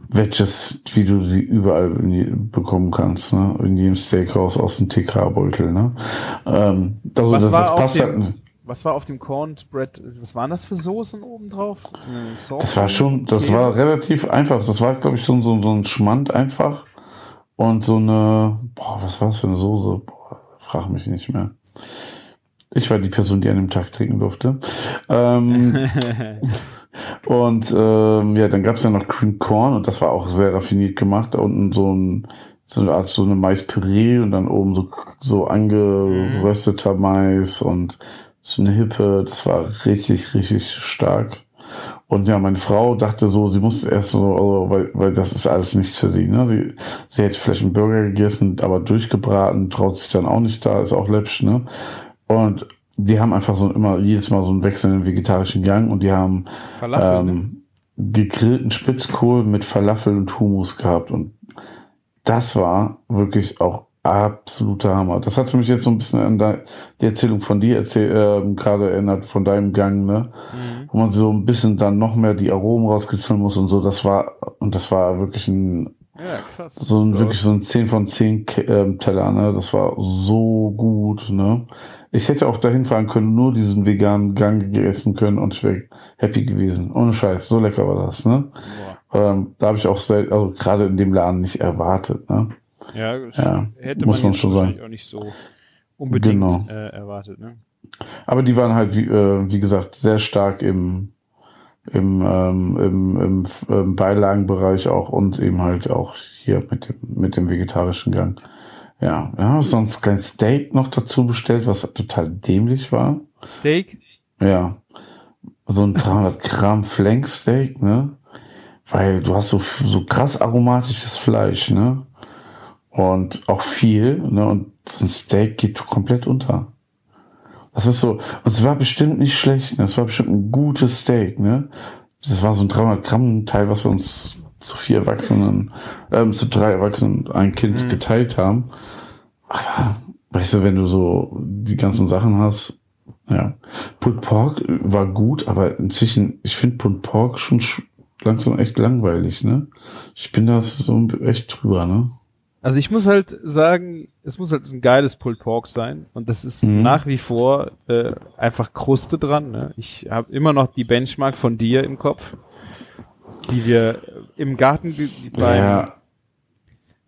Wedges, wie du sie überall bekommen kannst, ne? In jedem Steakhouse aus dem TK-Beutel, ne? Ähm, also Was das, war das auf passt dem- halt. Was war auf dem Cornbread? Was waren das für Soßen oben drauf? Äh? Das war schon, das Käse? war relativ einfach. Das war, glaube ich, so, so, so ein Schmand einfach. Und so eine, boah, was war das für eine Soße? Boah, frag mich nicht mehr. Ich war die Person, die an dem Tag trinken durfte. Ähm, und ähm, ja, dann gab's ja noch Cream Corn und das war auch sehr raffiniert gemacht. Da unten so ein so eine Art so eine Maispüree und dann oben so so angerösteter Mais und so eine Hippe. Das war richtig richtig stark. Und ja, meine Frau dachte so, sie musste erst so, also, weil, weil das ist alles nichts für sie. Ne? Sie, sie hätte vielleicht einen Burger gegessen, aber durchgebraten, traut sich dann auch nicht da, ist auch läppisch. Ne? Und die haben einfach so immer jedes Mal so einen wechselnden vegetarischen Gang und die haben Falafel, ne? ähm, gegrillten Spitzkohl mit Falafel und Hummus gehabt und das war wirklich auch absoluter Hammer. Das hatte mich jetzt so ein bisschen an die Erzählung von dir erzähl, ähm, gerade erinnert, von deinem Gang, ne? Mhm. Wo man so ein bisschen dann noch mehr die Aromen rauskitzeln muss und so. Das war, und das war wirklich ein, Ja, krass. so ein, wirklich so ein 10 von 10 Ke- ähm, Teller, ne? Das war so gut, ne? Ich hätte auch dahin fahren können, nur diesen veganen Gang gegessen können und ich wäre happy gewesen. Ohne Scheiß, so lecker war das, ne? Ähm, da habe ich auch sel- also gerade in dem Laden nicht erwartet, ne? Ja, Ja, hätte muss man, man schon sagen. auch nicht so unbedingt Genau. äh, erwartet. Ne? Aber die waren halt, wie, äh, wie gesagt, sehr stark im, im, ähm, im, im, ähm, Beilagenbereich auch und eben halt auch hier mit dem, mit dem vegetarischen Gang. Ja, wir haben sonst ein kleines Steak noch dazu bestellt, was total dämlich war. Steak? Ja, so ein 300 Gramm Flanksteak, ne? Weil du hast so, so krass aromatisches Fleisch, ne? Und auch viel, ne? Und so ein Steak geht komplett unter. Das ist so, und es war bestimmt nicht schlecht, ne? Es war bestimmt ein gutes Steak, ne? Das war so ein 300 Gramm Teil, was wir uns zu vier Erwachsenen, ähm, zu drei Erwachsenen, ein Kind Mhm. geteilt haben. Aber, weißt du, wenn du so die ganzen Sachen hast, ja. Pulled Pork war gut, aber inzwischen, ich finde Pulled Pork schon sch- langsam echt langweilig, ne? Ich bin da so echt drüber, ne? Also ich muss halt sagen, es muss halt ein geiles Pulled Pork sein und das ist Mhm. nach wie vor äh, einfach Kruste dran. Ne? Ich habe immer noch die Benchmark von dir im Kopf, die wir im Garten beim, ja,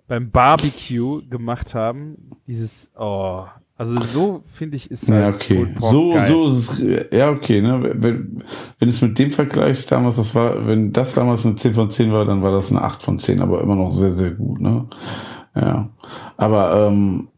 beim Barbecue gemacht haben. Dieses, oh, also so finde ich ist ja, halt okay. Pulled Pork So, geil. so ist es, ja, okay, ne? Wenn, wenn es mit dem vergleichst damals, das war, wenn das damals eine 10 von 10 war, dann war das eine 8 von 10, aber immer noch sehr, sehr gut, ne? Ja. Aber, ähm,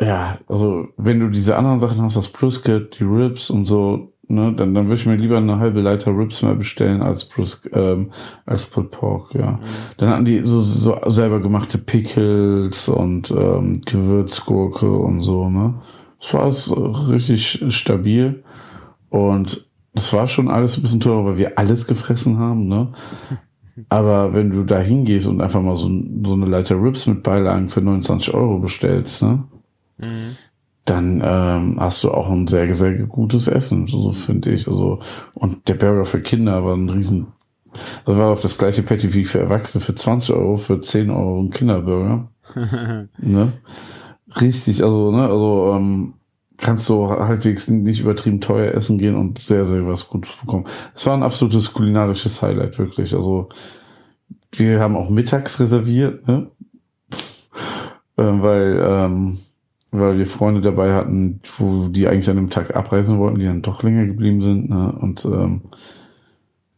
ja, also, wenn du diese anderen Sachen hast, das Brisket, die Ribs und so, Ne, dann, dann würde ich mir lieber eine halbe Leiter Ribs mehr bestellen als Brus, ähm, als Pulled Pork, ja. Mhm. Dann hatten die so, so selber gemachte Pickles und ähm, Gewürzgurke und so, ne. Das war alles richtig stabil und das war schon alles ein bisschen teurer, weil wir alles gefressen haben, ne. Aber wenn du da hingehst und einfach mal so, so eine Leiter Ribs mit Beilagen für 29 Euro bestellst, ne, Mhm. dann ähm, hast du auch ein sehr, sehr gutes Essen, so finde ich. Also, und der Burger für Kinder war ein riesen, das war auch das gleiche Patty wie für Erwachsene für 20 Euro, für 10 Euro ein Kinderburger. ne? Richtig, also, ne, also ähm, kannst du halbwegs nicht übertrieben teuer essen gehen und sehr, sehr was Gutes bekommen. Es war ein absolutes kulinarisches Highlight, wirklich. Also, wir haben auch mittags reserviert, ne? ähm, weil, ähm, weil wir Freunde dabei hatten, wo die eigentlich an dem Tag abreisen wollten, die dann doch länger geblieben sind. Ne? Und ähm,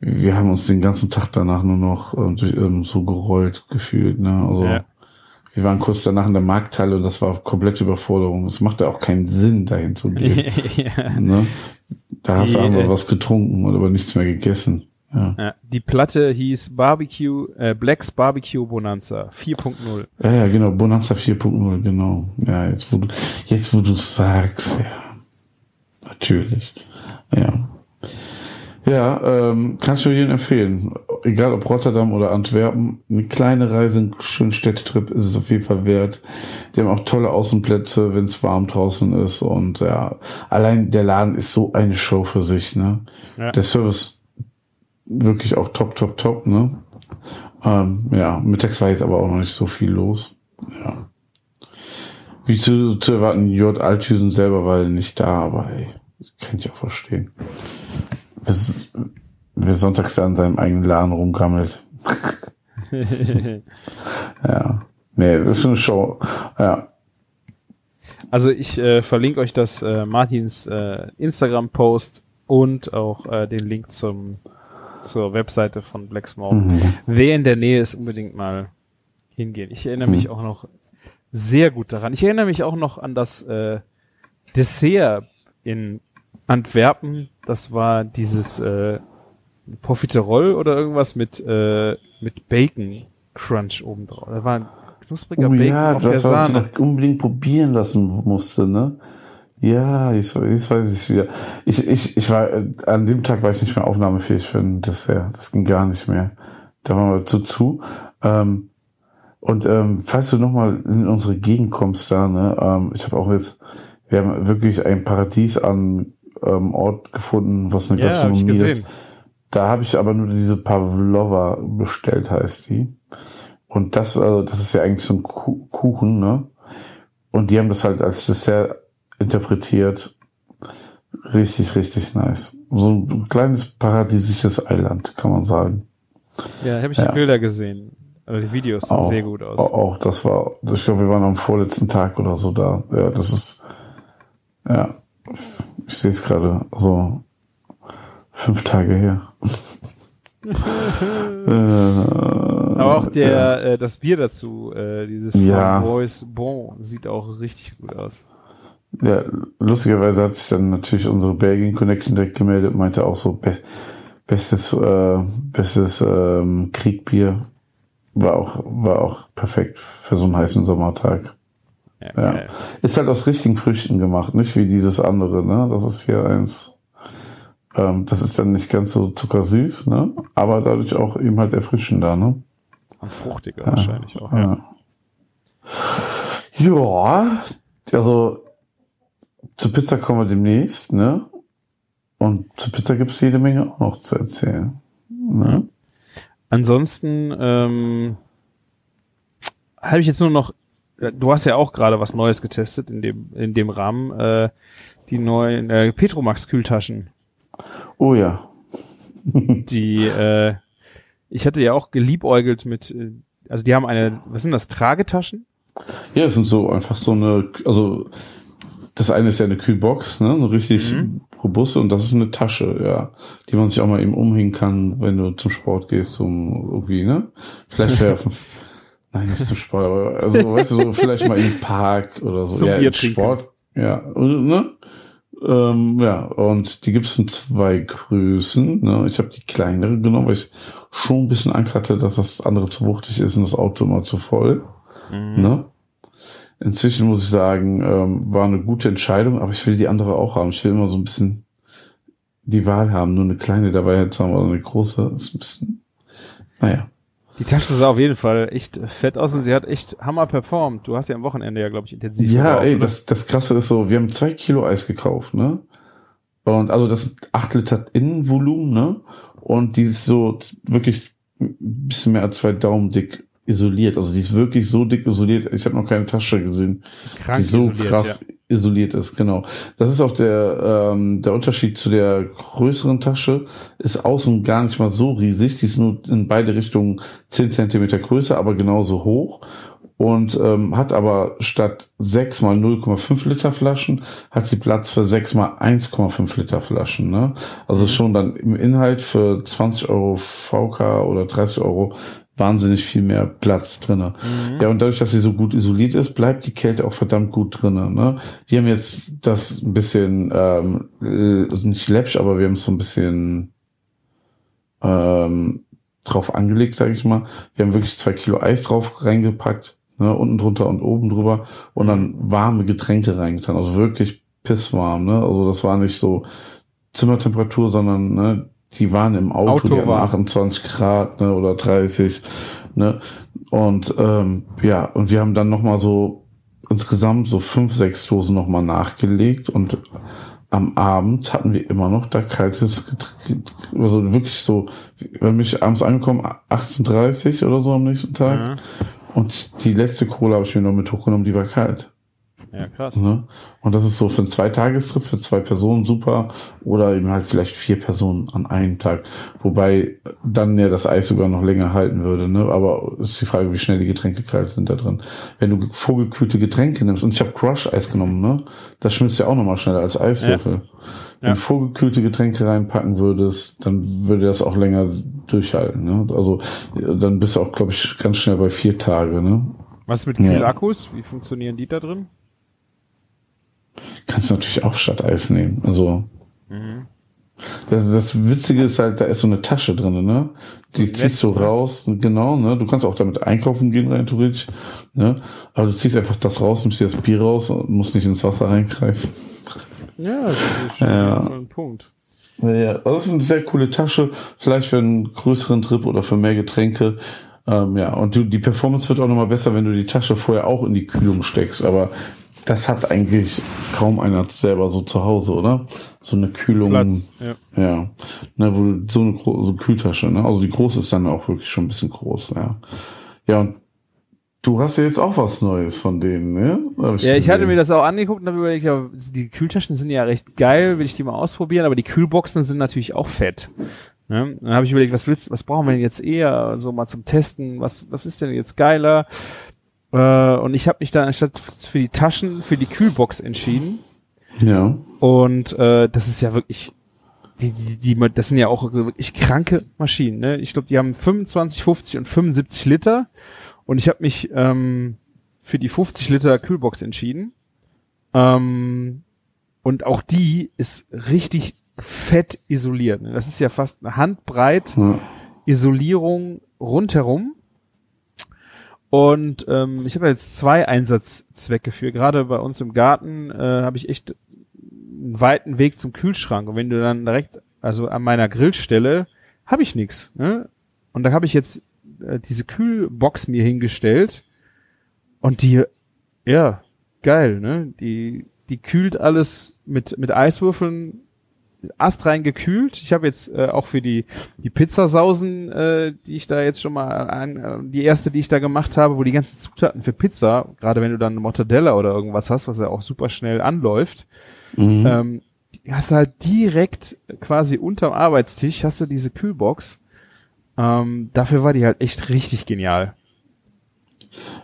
wir haben uns den ganzen Tag danach nur noch ähm, ähm, so gerollt gefühlt. Ne? Also Ja. Wir waren kurz danach in der Markthalle und das war komplette Überforderung. Es machte auch keinen Sinn, dahin zu gehen. ja. ne? Da hast Die, du äh, einmal was getrunken und aber nichts mehr gegessen. Ja, die Platte hieß Barbecue, äh, Blacks Barbecue Bonanza 4.0. Ja, ja, genau, Bonanza 4.0, genau. Ja, jetzt wo du, jetzt wo du sagst, ja. Natürlich. Ja. Ja, ähm, kannst du jedem empfehlen. Egal ob Rotterdam oder Antwerpen, eine kleine Reise, einen schönen Städtetrip ist es auf jeden Fall wert. Die haben auch tolle Außenplätze, wenn es warm draußen ist. Und ja, allein der Laden ist so eine Show für sich, ne? Ja. Der Service wirklich auch top, top, top, ne? Ähm, ja, mittags war jetzt aber auch noch nicht so viel los. Ja. Wie zu, zu erwarten, J. Althüsen selber war nicht da, aber ey, kann ich auch verstehen. Bis, wer sonntags da in seinem eigenen Laden rumgammelt. Ja. Nee, das ist eine Show. Ja. Also ich äh, verlinke euch das äh, Martins äh, Instagram-Post und auch äh, den Link zum zur Webseite von Black Smoke. Mhm. Wer in der Nähe ist, unbedingt mal hingehen. Ich erinnere mich Mhm. auch noch sehr gut daran. Ich erinnere mich auch noch an das äh, Dessert in Antwerpen. Das war dieses äh, Profiterol oder irgendwas mit äh, mit Bacon Crunch oben drauf. Da war ein knuspriger Oh Bacon ja, auf der das, was ich Sahne. noch unbedingt probieren lassen musste, ne? Ja, jetzt, jetzt weiß ich wieder. Ich, ich, ich war, äh, an dem Tag war ich nicht mehr aufnahmefähig für ein Dessert. Das ging gar nicht mehr. Da waren wir zu zu. Ähm, und ähm, falls du nochmal in unsere Gegend kommst da, ne, ähm, ich habe auch jetzt, wir haben wirklich ein Paradies an ähm, Ort gefunden, was eine Ja, Gastronomie ist. Da habe ich aber nur diese Pavlova bestellt, heißt die. Und das, also, das ist ja eigentlich so ein Ku- Kuchen, ne? Und die haben das halt als Dessert interpretiert. Richtig, richtig nice. So ein kleines paradiesisches Eiland, kann man sagen. Ja, habe ich Ja. die Bilder gesehen. Also die Videos sahen Auch, sehr gut aus. Auch, auch das war, ich glaube, wir waren am vorletzten Tag oder so da. Ja, das ist, ja, ich sehe es gerade, so fünf Tage her. äh, Aber auch der, äh, das Bier dazu, äh, dieses Ja. Boys Bon, sieht auch richtig gut aus. Ja, lustigerweise hat sich dann natürlich unsere Belgien Connection direkt gemeldet und meinte auch so, be bestes, äh, bestes ähm, Kriegbier. War auch, war auch perfekt für so einen heißen Sommertag. Ja, Ja. Ist halt aus richtigen Früchten gemacht, nicht wie dieses andere, ne? Das ist hier eins. Ähm, das ist dann nicht ganz so zuckersüß, ne? Aber dadurch auch eben halt erfrischender, ne? Und fruchtiger wahrscheinlich auch. Ja. Ja. ja, also zur Pizza kommen wir demnächst, ne? Und zur Pizza gibt's jede Menge auch noch zu erzählen. Ne? Ansonsten ähm, habe ich jetzt nur noch, äh, du hast ja auch gerade was Neues getestet in dem, in dem Rahmen, äh, die neuen äh, Petromax Kühltaschen. Oh ja. Die, äh, ich hatte ja auch geliebäugelt mit, äh, also die haben eine, was sind das, Tragetaschen? Ja, das sind so einfach so eine, also das eine ist ja eine Kühlbox, ne? Eine richtig Mhm. robuste und das ist eine Tasche, ja, die man sich auch mal eben umhängen kann, wenn du zum Sport gehst, um irgendwie, ne? Vielleicht werfen. Nein, nicht zum Sport, aber also weißt du, so vielleicht mal im Park oder so. Zum ja. Sport, ja, ne? Ähm, ja, und die gibt es in zwei Größen. Ne? Ich habe die kleinere genommen, weil ich schon ein bisschen Angst hatte, dass das andere zu wuchtig ist und das Auto immer zu voll. Mhm. Ne? Inzwischen muss ich sagen, ähm, war eine gute Entscheidung, aber ich will die andere auch haben. Ich will immer so ein bisschen die Wahl haben, nur eine kleine dabei zu haben oder eine große. Ist ein bisschen, naja. Die Tasche sah auf jeden Fall echt fett aus und sie hat echt Hammer performt. Du hast ja am Wochenende ja, glaube ich, intensiv. Ja, gebraucht, ey, oder? das, das krasse ist so, wir haben zwei Kilo Eis gekauft, ne? Und also das sind acht Liter Innenvolumen, ne? Und die ist so wirklich ein bisschen mehr als zwei Daumen dick isoliert. Also die ist wirklich so dick isoliert. Ich habe noch keine Tasche gesehen, Krank die so isoliert, krass isoliert ist. Genau. Das ist auch der ähm, der Unterschied zu der größeren Tasche. Ist außen gar nicht mal so riesig. Die ist nur in beide Richtungen 10 Zentimeter größer, aber genauso hoch. Und ähm, hat aber statt 6 mal 0,5 Liter Flaschen, hat sie Platz für 6 mal 1,5 Liter Flaschen. Ne? Also schon dann im Inhalt für 20 Euro VK oder 30 Euro wahnsinnig viel mehr Platz drinne. Mhm. Ja, und dadurch, dass sie so gut isoliert ist, bleibt die Kälte auch verdammt gut drinnen. Ne? Wir haben jetzt das ein bisschen, ähm, äh, also nicht läppsch, aber wir haben es so ein bisschen ähm, drauf angelegt, sage ich mal. Wir haben wirklich zwei Kilo Eis drauf reingepackt, ne? unten drunter und oben drüber und dann warme Getränke reingetan. Also wirklich pisswarm. Ne? Also das war nicht so Zimmertemperatur, sondern ne, die waren im Auto, Auto warm. 28 Grad ne, oder 30. Ne? Und ähm, ja, und wir haben dann nochmal so insgesamt so fünf, sechs Dosen nochmal nachgelegt und am Abend hatten wir immer noch da kaltes Getränk, also wirklich so, wenn mich abends angekommen, 18.30 oder so am nächsten Tag. Ja. Und die letzte Cola habe ich mir noch mit hochgenommen, die war kalt. Ja, krass. Ne? Und das ist so für einen Zweitagestrip, für zwei Personen super. Oder eben halt vielleicht vier Personen an einem Tag. Wobei dann ja das Eis sogar noch länger halten würde. Ne? Aber ist die Frage, wie schnell die Getränke kalt sind da drin. Wenn du vorgekühlte Getränke nimmst, und ich habe Crush-Eis genommen, ne? das schmilzt ja auch nochmal schneller als Eiswürfel. Wenn Ja. du vorgekühlte Getränke reinpacken würdest, dann würde das auch länger durchhalten. Ne? Also dann bist du auch, glaube ich, ganz schnell bei vier Tage. Ne? Was mit Ja. Kühlakkus? Wie funktionieren die da drin? Kannst du natürlich auch statt Eis nehmen. Also Mhm. Das, das Witzige ist halt, da ist so eine Tasche drin, ne? Die ein ziehst du raus, genau, ne? Du kannst auch damit einkaufen gehen, rein theoretisch, ne? Aber du ziehst einfach das raus, nimmst dir das Bier raus und musst nicht ins Wasser reingreifen. Ja, das ist schon Ja. ein Punkt. Ja, das ist eine sehr coole Tasche, vielleicht für einen größeren Trip oder für mehr Getränke. Ähm, ja, und du, die Performance wird auch nochmal besser, wenn du die Tasche vorher auch in die Kühlung steckst, aber das hat eigentlich kaum einer selber so zu Hause, oder? So eine Kühlung. Platz. Ja. Ja, ne, wo du so eine so Kühltasche, ne? Also die große ist dann auch wirklich schon ein bisschen groß, ja. Ja, und du hast ja jetzt auch was Neues von denen, ne? Hab Ja, ich hatte gesehen. mir das auch angeguckt und habe überlegt, ja, die Kühltaschen sind ja recht geil, will ich die mal ausprobieren, aber die Kühlboxen sind natürlich auch fett. Ne? Dann habe ich überlegt, was willst, was brauchen wir denn jetzt eher so mal zum Testen? Was, was ist denn jetzt geiler? Äh, und ich habe mich dann anstatt für die Taschen für die Kühlbox entschieden. Ja. Und äh, das ist ja wirklich, die, die, die, das sind ja auch wirklich kranke Maschinen. Ne? Ich glaube, die haben 25, 50 und 75 Liter. Und ich habe mich ähm, für die 50 Liter Kühlbox entschieden. Ähm, und auch die ist richtig fett isoliert. Ne? Das ist ja fast eine Handbreit ja. Isolierung rundherum. Und ähm, ich habe jetzt zwei Einsatzzwecke für. Gerade bei uns im Garten äh, habe ich echt einen weiten Weg zum Kühlschrank. Und wenn du dann direkt, also an meiner Grillstelle, habe ich nix. Ne? Und da habe ich jetzt äh, diese Kühlbox mir hingestellt. Und die, ja, geil, ne? Die, die kühlt alles mit, mit Eiswürfeln astrein gekühlt. Ich habe jetzt äh, auch für die die Pizzasausen, äh, die ich da jetzt schon mal an, äh, die erste, die ich da gemacht habe, wo die ganzen Zutaten für Pizza, gerade wenn du dann eine Mortadella oder irgendwas hast, was ja auch super schnell anläuft, Mhm. ähm, hast du halt direkt quasi unterm Arbeitstisch hast du diese Kühlbox. Ähm, dafür war die halt echt richtig genial.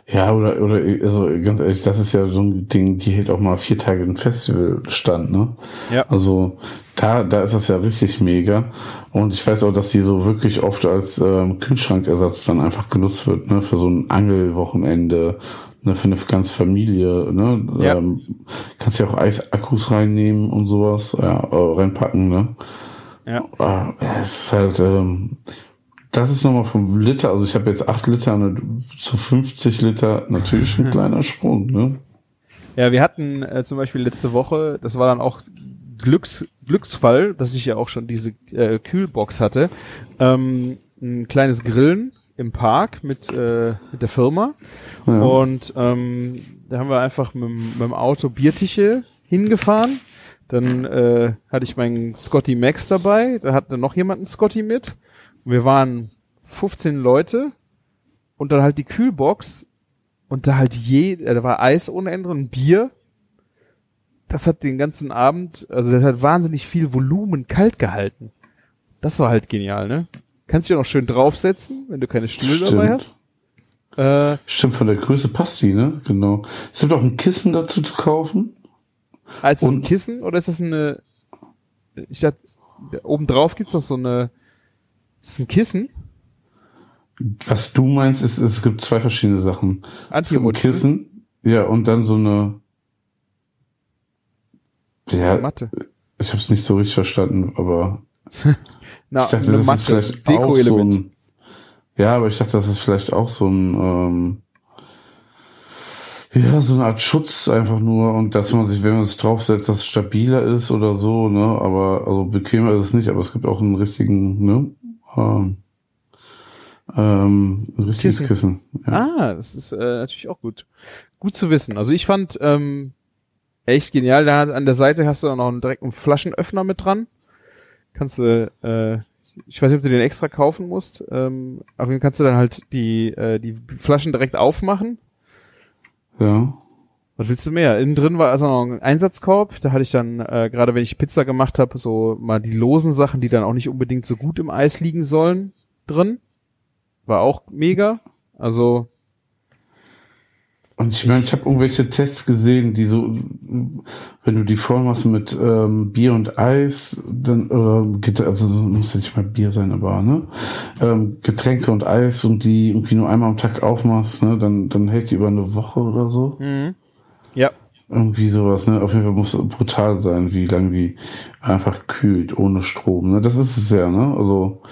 Ja, oder, oder, also ganz ehrlich, das ist ja so ein Ding, die hält auch mal vier Tage im Festival stand, ne? Ja. Also da, da ist das ja richtig mega. Und ich weiß auch, dass die so wirklich oft als ähm, Kühlschrankersatz dann einfach genutzt wird, ne? Für so ein Angelwochenende, Ne, für eine ganze Familie, ne? Ja. Ähm, kannst ja auch Eisakkus reinnehmen und sowas, ja, äh, reinpacken, ne? Ja. Ah, Es ist halt, ähm, das ist nochmal vom Liter, also ich habe jetzt 8 Liter ne, zu 50 Liter, natürlich ein kleiner Sprung, ne? Ja, wir hatten äh, zum Beispiel letzte Woche, das war dann auch Glücks, Glücksfall, dass ich ja auch schon diese äh, Kühlbox hatte, ähm, ein kleines Grillen im Park mit, äh, mit der Firma. Ja. Und ähm, da haben wir einfach mit, dem- mit dem Auto Biertische hingefahren. Dann äh, hatte ich meinen Scotty Max dabei, da hatte noch jemand einen Scotty mit. Wir waren 15 Leute und dann halt die Kühlbox und da halt je, äh, da war Eis ohne Ende und Bier. Das hat den ganzen Abend, also das hat wahnsinnig viel Volumen kalt gehalten. Das war halt genial, ne? Kannst dich auch noch schön draufsetzen, wenn du keine Stühle dabei hast. Äh, Stimmt, von der Größe passt die, ne? Genau. Es gibt auch ein Kissen dazu zu kaufen. ah, ist das ein Kissen oder ist das eine, ich dachte, oben drauf gibt's noch so eine, ist das ein Kissen? Was du meinst, ist, es gibt zwei verschiedene Sachen. Es gibt ein? Kissen, ja, und dann so eine, ja, Matte. ich habe es nicht so richtig verstanden, aber Na, ich dachte, eine das Matte, ist vielleicht auch so ein, ja, aber ich dachte, das ist vielleicht auch so ein, ähm, ja, so eine Art Schutz einfach nur und dass man sich, wenn man sich draufsetzt, dass es stabiler ist oder so, ne, aber, also bequemer ist es nicht, aber es gibt auch einen richtigen, ne, ähm, ähm, ein richtiges Kissen. Kissen. ja. Ah, das ist äh, natürlich auch gut. Gut zu wissen. Also ich fand ähm, echt genial. Da an der Seite hast du auch noch einen direkten Flaschenöffner mit dran. Kannst du, äh, ich weiß nicht, ob du den extra kaufen musst. Ähm, auf jeden Fall kannst du dann halt die, äh, die Flaschen direkt aufmachen. Ja. Was willst du mehr? Innen drin war also noch ein Einsatzkorb. Da hatte ich dann, äh, gerade wenn ich Pizza gemacht habe, so mal die losen Sachen, die dann auch nicht unbedingt so gut im Eis liegen sollen, drin. War auch mega. Also, Und ich meine, ich habe irgendwelche Tests gesehen, die so, wenn du die voll machst mit ähm, Bier und Eis, dann, oder, Get- also muss ja nicht mal Bier sein, aber, ne, ähm, Getränke und Eis und die irgendwie nur einmal am Tag aufmachst, ne, dann, dann hält die über eine Woche oder so. mhm. Ja, Irgendwie sowas, ne, auf jeden Fall muss es brutal sein, wie lange die einfach kühlt, ohne Strom, ne, das ist es ja, ne, also,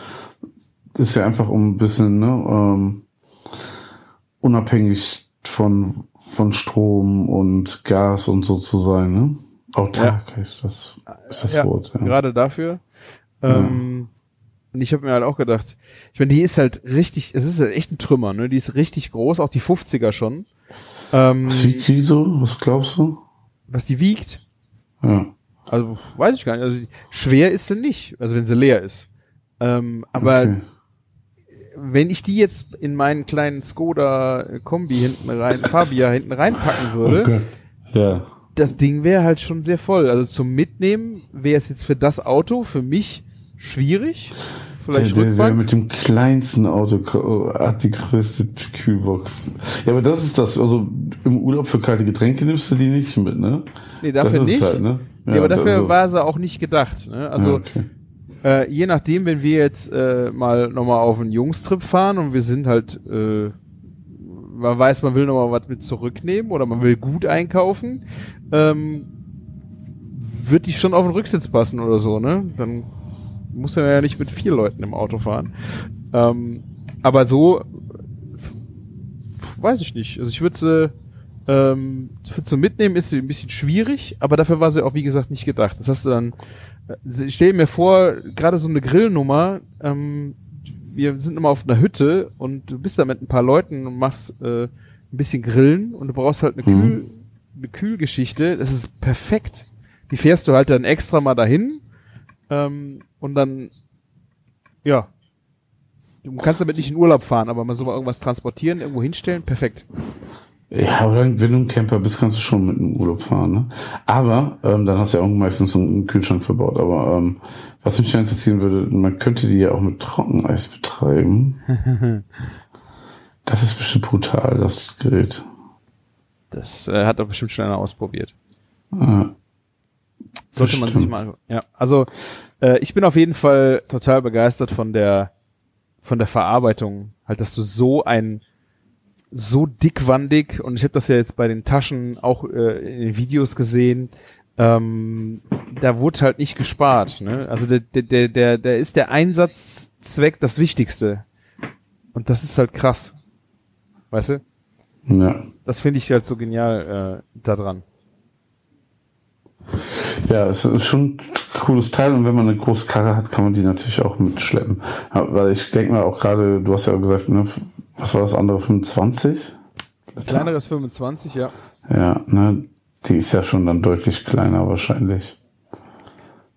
ist ja einfach um ein bisschen, ne, ähm, unabhängig von, von Strom und Gas und so zu sein, ne? Autark heißt das, ist das Ja, Wort. Ja. gerade dafür. Ähm, Und ich habe mir halt auch gedacht, ich meine, die ist halt richtig, es ist halt echt ein Trümmer, ne? Die ist richtig groß, auch die 50er schon. Ähm, Was wiegt die so? Was glaubst du? was die wiegt, Ja. also weiß ich gar nicht. Also schwer ist sie nicht, also wenn sie leer ist. Ähm, aber Okay. wenn ich die jetzt in meinen kleinen Skoda Kombi hinten rein, Fabia hinten reinpacken würde, Okay. Ja. das Ding wäre halt schon sehr voll. Also zum Mitnehmen wäre es jetzt für das Auto für mich schwierig. Der, Vielleicht der, der Rückbank. mit dem kleinsten Auto ko- hat die größte Kühlbox. Ja, aber das ist das. Also im Urlaub für kalte Getränke nimmst du die nicht mit, ne? nee, dafür nicht. Halt, ne? Ja, aber dafür also- war sie auch nicht gedacht. Ne? Also ja, okay. äh, je nachdem, wenn wir jetzt äh, mal nochmal auf einen Jungstrip fahren und wir sind halt, äh, man weiß, man will nochmal was mit zurücknehmen oder man will gut einkaufen, ähm, wird die schon auf den Rücksitz passen oder so, ne? Dann muss er ja nicht mit vier Leuten im Auto fahren. Ähm, aber so weiß ich nicht. Also ich würde sie ähm, für zum Mitnehmen ist sie ein bisschen schwierig, aber dafür war sie auch, wie gesagt, nicht gedacht. Das hast du dann, äh, ich stell mir vor, gerade so eine Grillnummer, ähm, wir sind immer auf einer Hütte und du bist da mit ein paar Leuten und machst äh, ein bisschen Grillen und du brauchst halt eine, Mhm. Kühl, eine Kühlgeschichte. Das ist perfekt. Die fährst du halt dann extra mal dahin ähm, und dann, ja, du kannst damit nicht in Urlaub fahren, aber mal so mal irgendwas transportieren, irgendwo hinstellen, perfekt. Ja, oder wenn du ein Camper bist, kannst du schon mit dem Urlaub fahren, ne? Aber ähm, dann hast du ja auch meistens einen Kühlschrank verbaut. Aber ähm, was mich ja interessieren würde, man könnte die ja auch mit Trockeneis betreiben. das ist bestimmt brutal, das Gerät. Das äh, hat doch bestimmt schon einer ausprobiert. Äh, Sollte man sich mal. Ja, also äh, ich bin auf jeden Fall total begeistert von der von der Verarbeitung, halt, dass du so ein so dickwandig und ich habe das ja jetzt bei den Taschen auch äh, in den Videos gesehen. Ähm, da wurde halt nicht gespart. Ne? Also der, der, der, der ist der Einsatzzweck das Wichtigste. Und das ist halt krass. Weißt du? Ja. Das finde ich halt so genial äh, daran. Ja, es ist schon ein cooles Teil und wenn man eine große Karre hat, kann man die natürlich auch mitschleppen. Ja, weil ich denke mal auch gerade, du hast ja auch gesagt, ne, was war das andere, 25? Kleineres 25, ja. Ja, ne, die ist ja schon dann deutlich kleiner wahrscheinlich.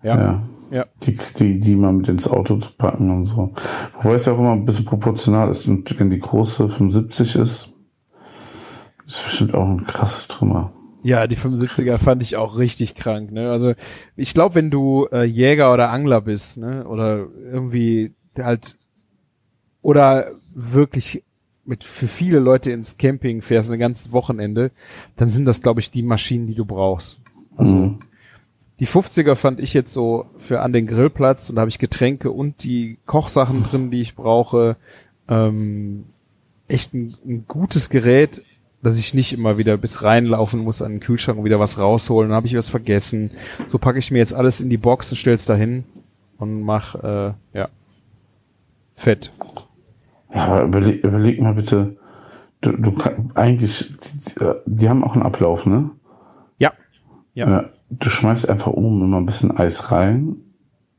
Ja. Ja. Ja. Die, die, die mal mit ins Auto zu packen und so. Wobei es ja auch immer ein bisschen proportional ist. Und wenn die große 75 ist, ist bestimmt auch ein krasses Trümmer. Ja, die 75er fand ich auch richtig krank. Ne? Also ich glaube, wenn du äh, Jäger oder Angler bist, ne, oder irgendwie halt oder wirklich mit für viele Leute ins Camping fährst, ein ganzes Wochenende, dann sind das, glaube ich, die Maschinen, die du brauchst. Also Mhm. die 50er fand ich jetzt so für an den Grillplatz und da habe ich Getränke und die Kochsachen drin, die ich brauche. Ähm, echt ein, ein gutes Gerät, dass ich nicht immer wieder bis reinlaufen muss an den Kühlschrank und wieder was rausholen. Dann habe ich was vergessen. So packe ich mir jetzt alles in die Box und stell's dahin und mach äh, ja fett. Ja, aber überleg, überleg mal bitte, du, du kann, eigentlich, die, die haben auch einen Ablauf, ne? Ja. Ja. Ja. Du schmeißt einfach oben immer ein bisschen Eis rein.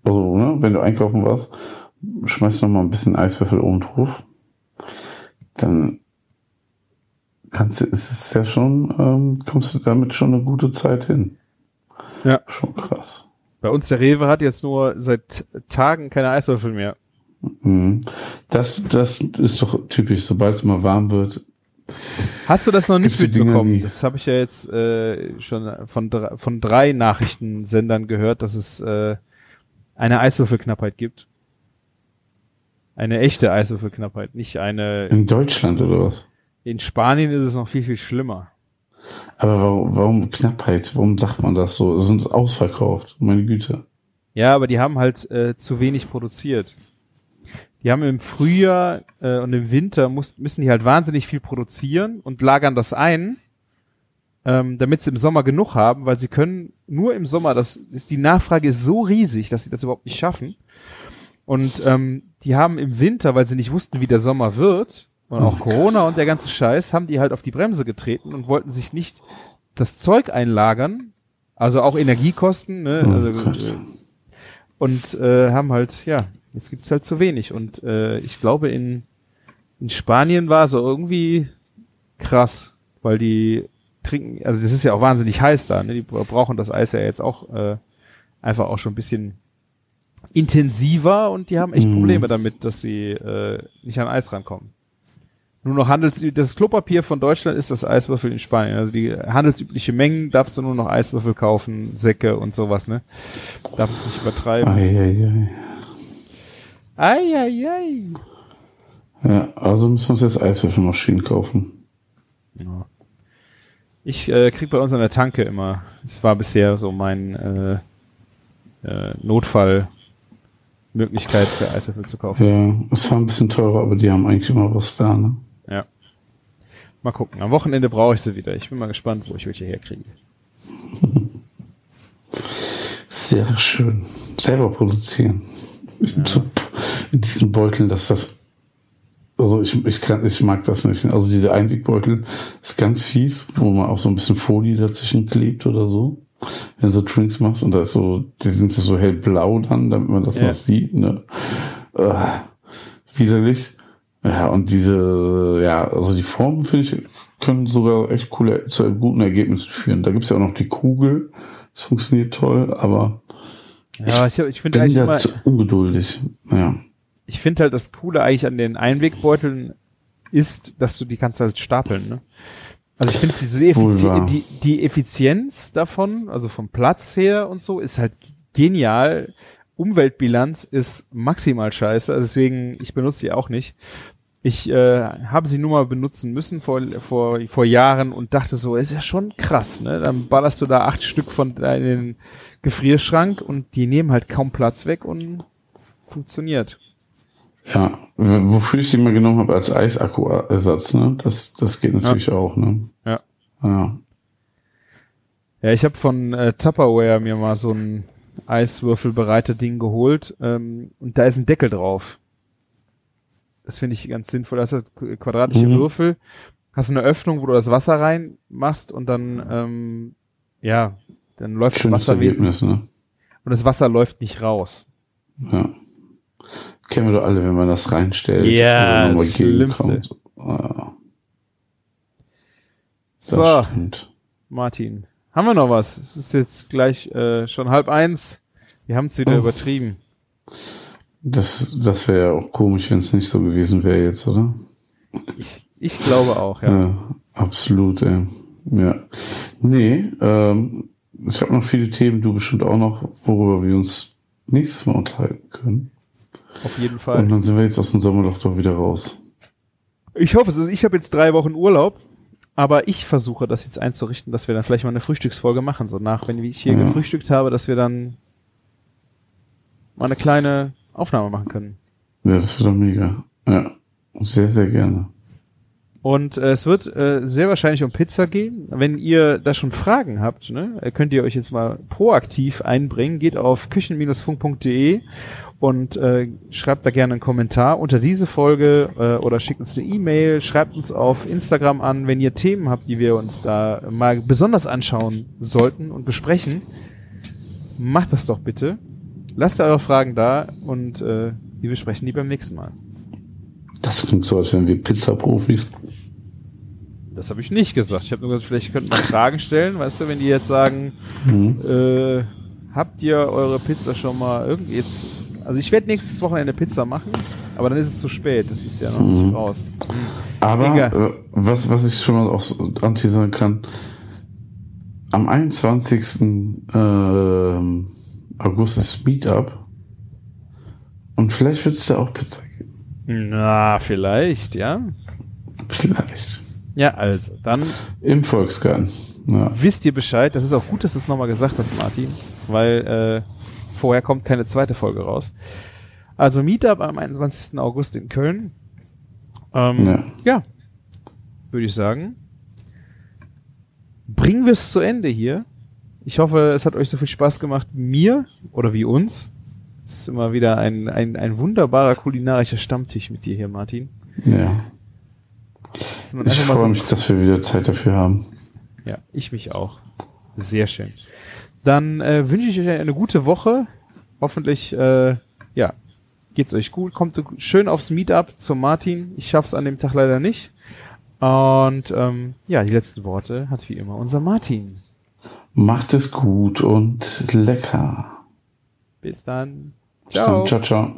Also, ne, wenn du einkaufen warst, schmeißt noch mal ein bisschen Eiswürfel oben drauf. Dann kannst du, ist es ja schon, ähm, kommst du damit schon eine gute Zeit hin. Ja. Schon krass. Bei uns der Rewe hat jetzt nur seit Tagen keine Eiswürfel mehr. Mhm. Das, das ist doch typisch, sobald es mal warm wird. Hast du das noch nicht mitbekommen? Das habe ich ja jetzt äh, schon von, von drei Nachrichtensendern gehört, dass es äh, eine Eiswürfelknappheit gibt. Eine echte Eiswürfelknappheit, nicht eine. In Deutschland oder was? In Spanien ist es noch viel, viel schlimmer. Aber warum, warum Knappheit? Warum sagt man das so? Sie sind ausverkauft. Meine Güte. Ja, aber die haben halt äh, zu wenig produziert. Die haben im Frühjahr äh, und im Winter muss, müssen die halt wahnsinnig viel produzieren und lagern das ein, ähm, damit sie im Sommer genug haben, weil sie können nur im Sommer, das ist die Nachfrage ist so riesig, dass sie das überhaupt nicht schaffen. Und ähm, die haben im Winter, weil sie nicht wussten, wie der Sommer wird, und auch Oh, Corona und der ganze Scheiß, haben die halt auf die Bremse getreten und wollten sich nicht das Zeug einlagern, also auch Energiekosten, ne? Oh also, und äh, haben halt, ja, jetzt gibt's halt zu wenig. Und äh, ich glaube, in, in Spanien war so irgendwie krass, weil die trinken, also das ist ja auch wahnsinnig heiß da, ne? Die brauchen das Eis ja jetzt auch äh, einfach auch schon ein bisschen intensiver und die haben echt Mhm. Probleme damit, dass sie äh, nicht an Eis rankommen. Nur noch handels das Klopapier von Deutschland ist das Eiswürfel in Spanien. Also die handelsübliche Mengen darfst du nur noch Eiswürfel kaufen, Säcke und sowas, ne? Darfst es nicht übertreiben. Eieiei. Eieiei. Ja, also müssen wir uns jetzt Eiswürfelmaschinen kaufen. Ja. Ich äh, krieg bei uns an der Tanke immer, es war bisher so mein äh, äh, Notfallmöglichkeit für Eiswürfel zu kaufen. Ja, es war ein bisschen teurer, aber die haben eigentlich immer was da, ne? Ja. Mal gucken. Am Wochenende brauche ich sie wieder. Ich bin mal gespannt, wo ich welche herkriege. Sehr schön. Selber produzieren. So, In diesen Beuteln, dass das. Also ich, ich kann, ich mag das nicht. Also diese Einwegbeutel ist ganz fies, wo man auch so ein bisschen Folie dazwischen klebt oder so. Wenn du so Drinks machst und da ist so, die sind so hellblau dann, damit man das Ja. noch sieht, ne? Äh, widerlich. Ja, und diese, ja, also die Formen finde ich, können sogar echt coole, zu guten Ergebnissen führen. Da gibt's ja auch noch die Kugel. Das funktioniert toll, aber Ja, ich, ich finde bin eigentlich immer, ungeduldig. Ja. ich finde halt das Coole eigentlich an den Einwegbeuteln ist, dass du die kannst halt stapeln, ne? Also ich finde diese Wohl Effizi wahr. die, die Effizienz davon, also vom Platz her und so, ist halt genial. Umweltbilanz ist maximal scheiße, also deswegen, ich benutze die auch nicht. Ich äh, habe sie nur mal benutzen müssen vor, vor, vor Jahren und dachte so, ist ja schon krass, ne? Dann ballerst du da acht Stück von deinem Gefrierschrank und die nehmen halt kaum Platz weg und funktioniert. Ja, wofür ich die mal genommen habe als Eisakku-Ersatz, ne? Das, das geht natürlich auch, ne? Ja. Ja. Ja, ich habe von äh, Tupperware mir mal so ein Eiswürfel bereitet Ding geholt ähm, und da ist ein Deckel drauf. Das finde ich ganz sinnvoll. Da hast du quadratische Mhm. Würfel, hast eine Öffnung, wo du das Wasser reinmachst und dann ähm, ja, dann läuft das Schönes Wasser wesentlich Ergebnis, ne? und das Wasser läuft nicht raus. Ja. Kennen wir doch alle, wenn man das reinstellt. Ja, das Schlimmste. gegenkommt. Ja, das So, stimmt. Martin, haben wir noch was? Es ist jetzt gleich äh, schon halb eins. Wir haben es wieder Oh. übertrieben. Das, das wäre ja auch komisch, wenn es nicht so gewesen wäre jetzt, oder? Ich, ich glaube auch, ja. Ja, absolut, ey. Ja. Nee, ähm, ich habe noch viele Themen, du bestimmt auch noch, worüber wir uns nächstes Mal unterhalten können. Auf jeden Und Fall. dann sind wir jetzt aus dem Sommerloch doch wieder raus. Ich hoffe es. ist- Ich habe jetzt drei Wochen Urlaub, aber ich versuche das jetzt einzurichten, dass wir dann vielleicht mal eine Frühstücksfolge machen. So nach, wenn ich hier Ja. gefrühstückt habe, dass wir dann mal eine kleine Aufnahme machen können. Ja, das wird doch mega. Ja, sehr, sehr gerne. Und äh, es wird äh, sehr wahrscheinlich um Pizza gehen. Wenn ihr da schon Fragen habt, ne, äh, könnt ihr euch jetzt mal proaktiv einbringen. Geht auf küchen-funk.de und äh, schreibt da gerne einen Kommentar unter diese Folge äh, oder schickt uns eine E-Mail, schreibt uns auf Instagram an, wenn ihr Themen habt, die wir uns da mal besonders anschauen sollten und besprechen. Macht das doch bitte. Lasst eure Fragen da und äh, wir besprechen die beim nächsten Mal. Das klingt so, als wären wir Pizza-Profis. Das habe ich nicht gesagt. Ich habe nur gesagt, vielleicht könnten wir Fragen stellen, weißt du, wenn die jetzt sagen, Mhm. äh, habt ihr eure Pizza schon mal irgendwie jetzt. Also ich werde nächstes Wochenende Pizza machen, aber dann ist es zu spät. Das ist ja noch Mhm. nicht raus. Aber äh, was, was ich schon mal auch so anteasern kann, am 21. Ähm, August ist Meetup und vielleicht wird es da auch Pizza geben. Na, vielleicht, ja. Vielleicht. Ja, also, dann Im Volksgarten. Ja. wisst ihr Bescheid. Das ist auch gut, dass du es nochmal gesagt hast, Martin, weil äh, vorher kommt keine zweite Folge raus. Also Meetup am 21. August in Köln. Ähm, Ja. ja, würde ich sagen. Bringen wir es zu Ende hier. Ich hoffe, es hat euch so viel Spaß gemacht wie mir oder wie uns. Es ist immer wieder ein, ein, ein wunderbarer kulinarischer Stammtisch mit dir hier, Martin. ja. Ich freue so- mich, dass wir wieder Zeit dafür haben. Ja, ich mich auch. Sehr schön. Dann äh, wünsche ich euch eine gute Woche. Hoffentlich, äh, ja, geht's euch gut. Kommt schön aufs Meetup zum Martin. Ich schaff's an dem Tag leider nicht. Und ähm, ja, die letzten Worte hat wie immer unser Martin. Macht es gut und lecker. Bis dann. Bis dann. Ciao, ciao.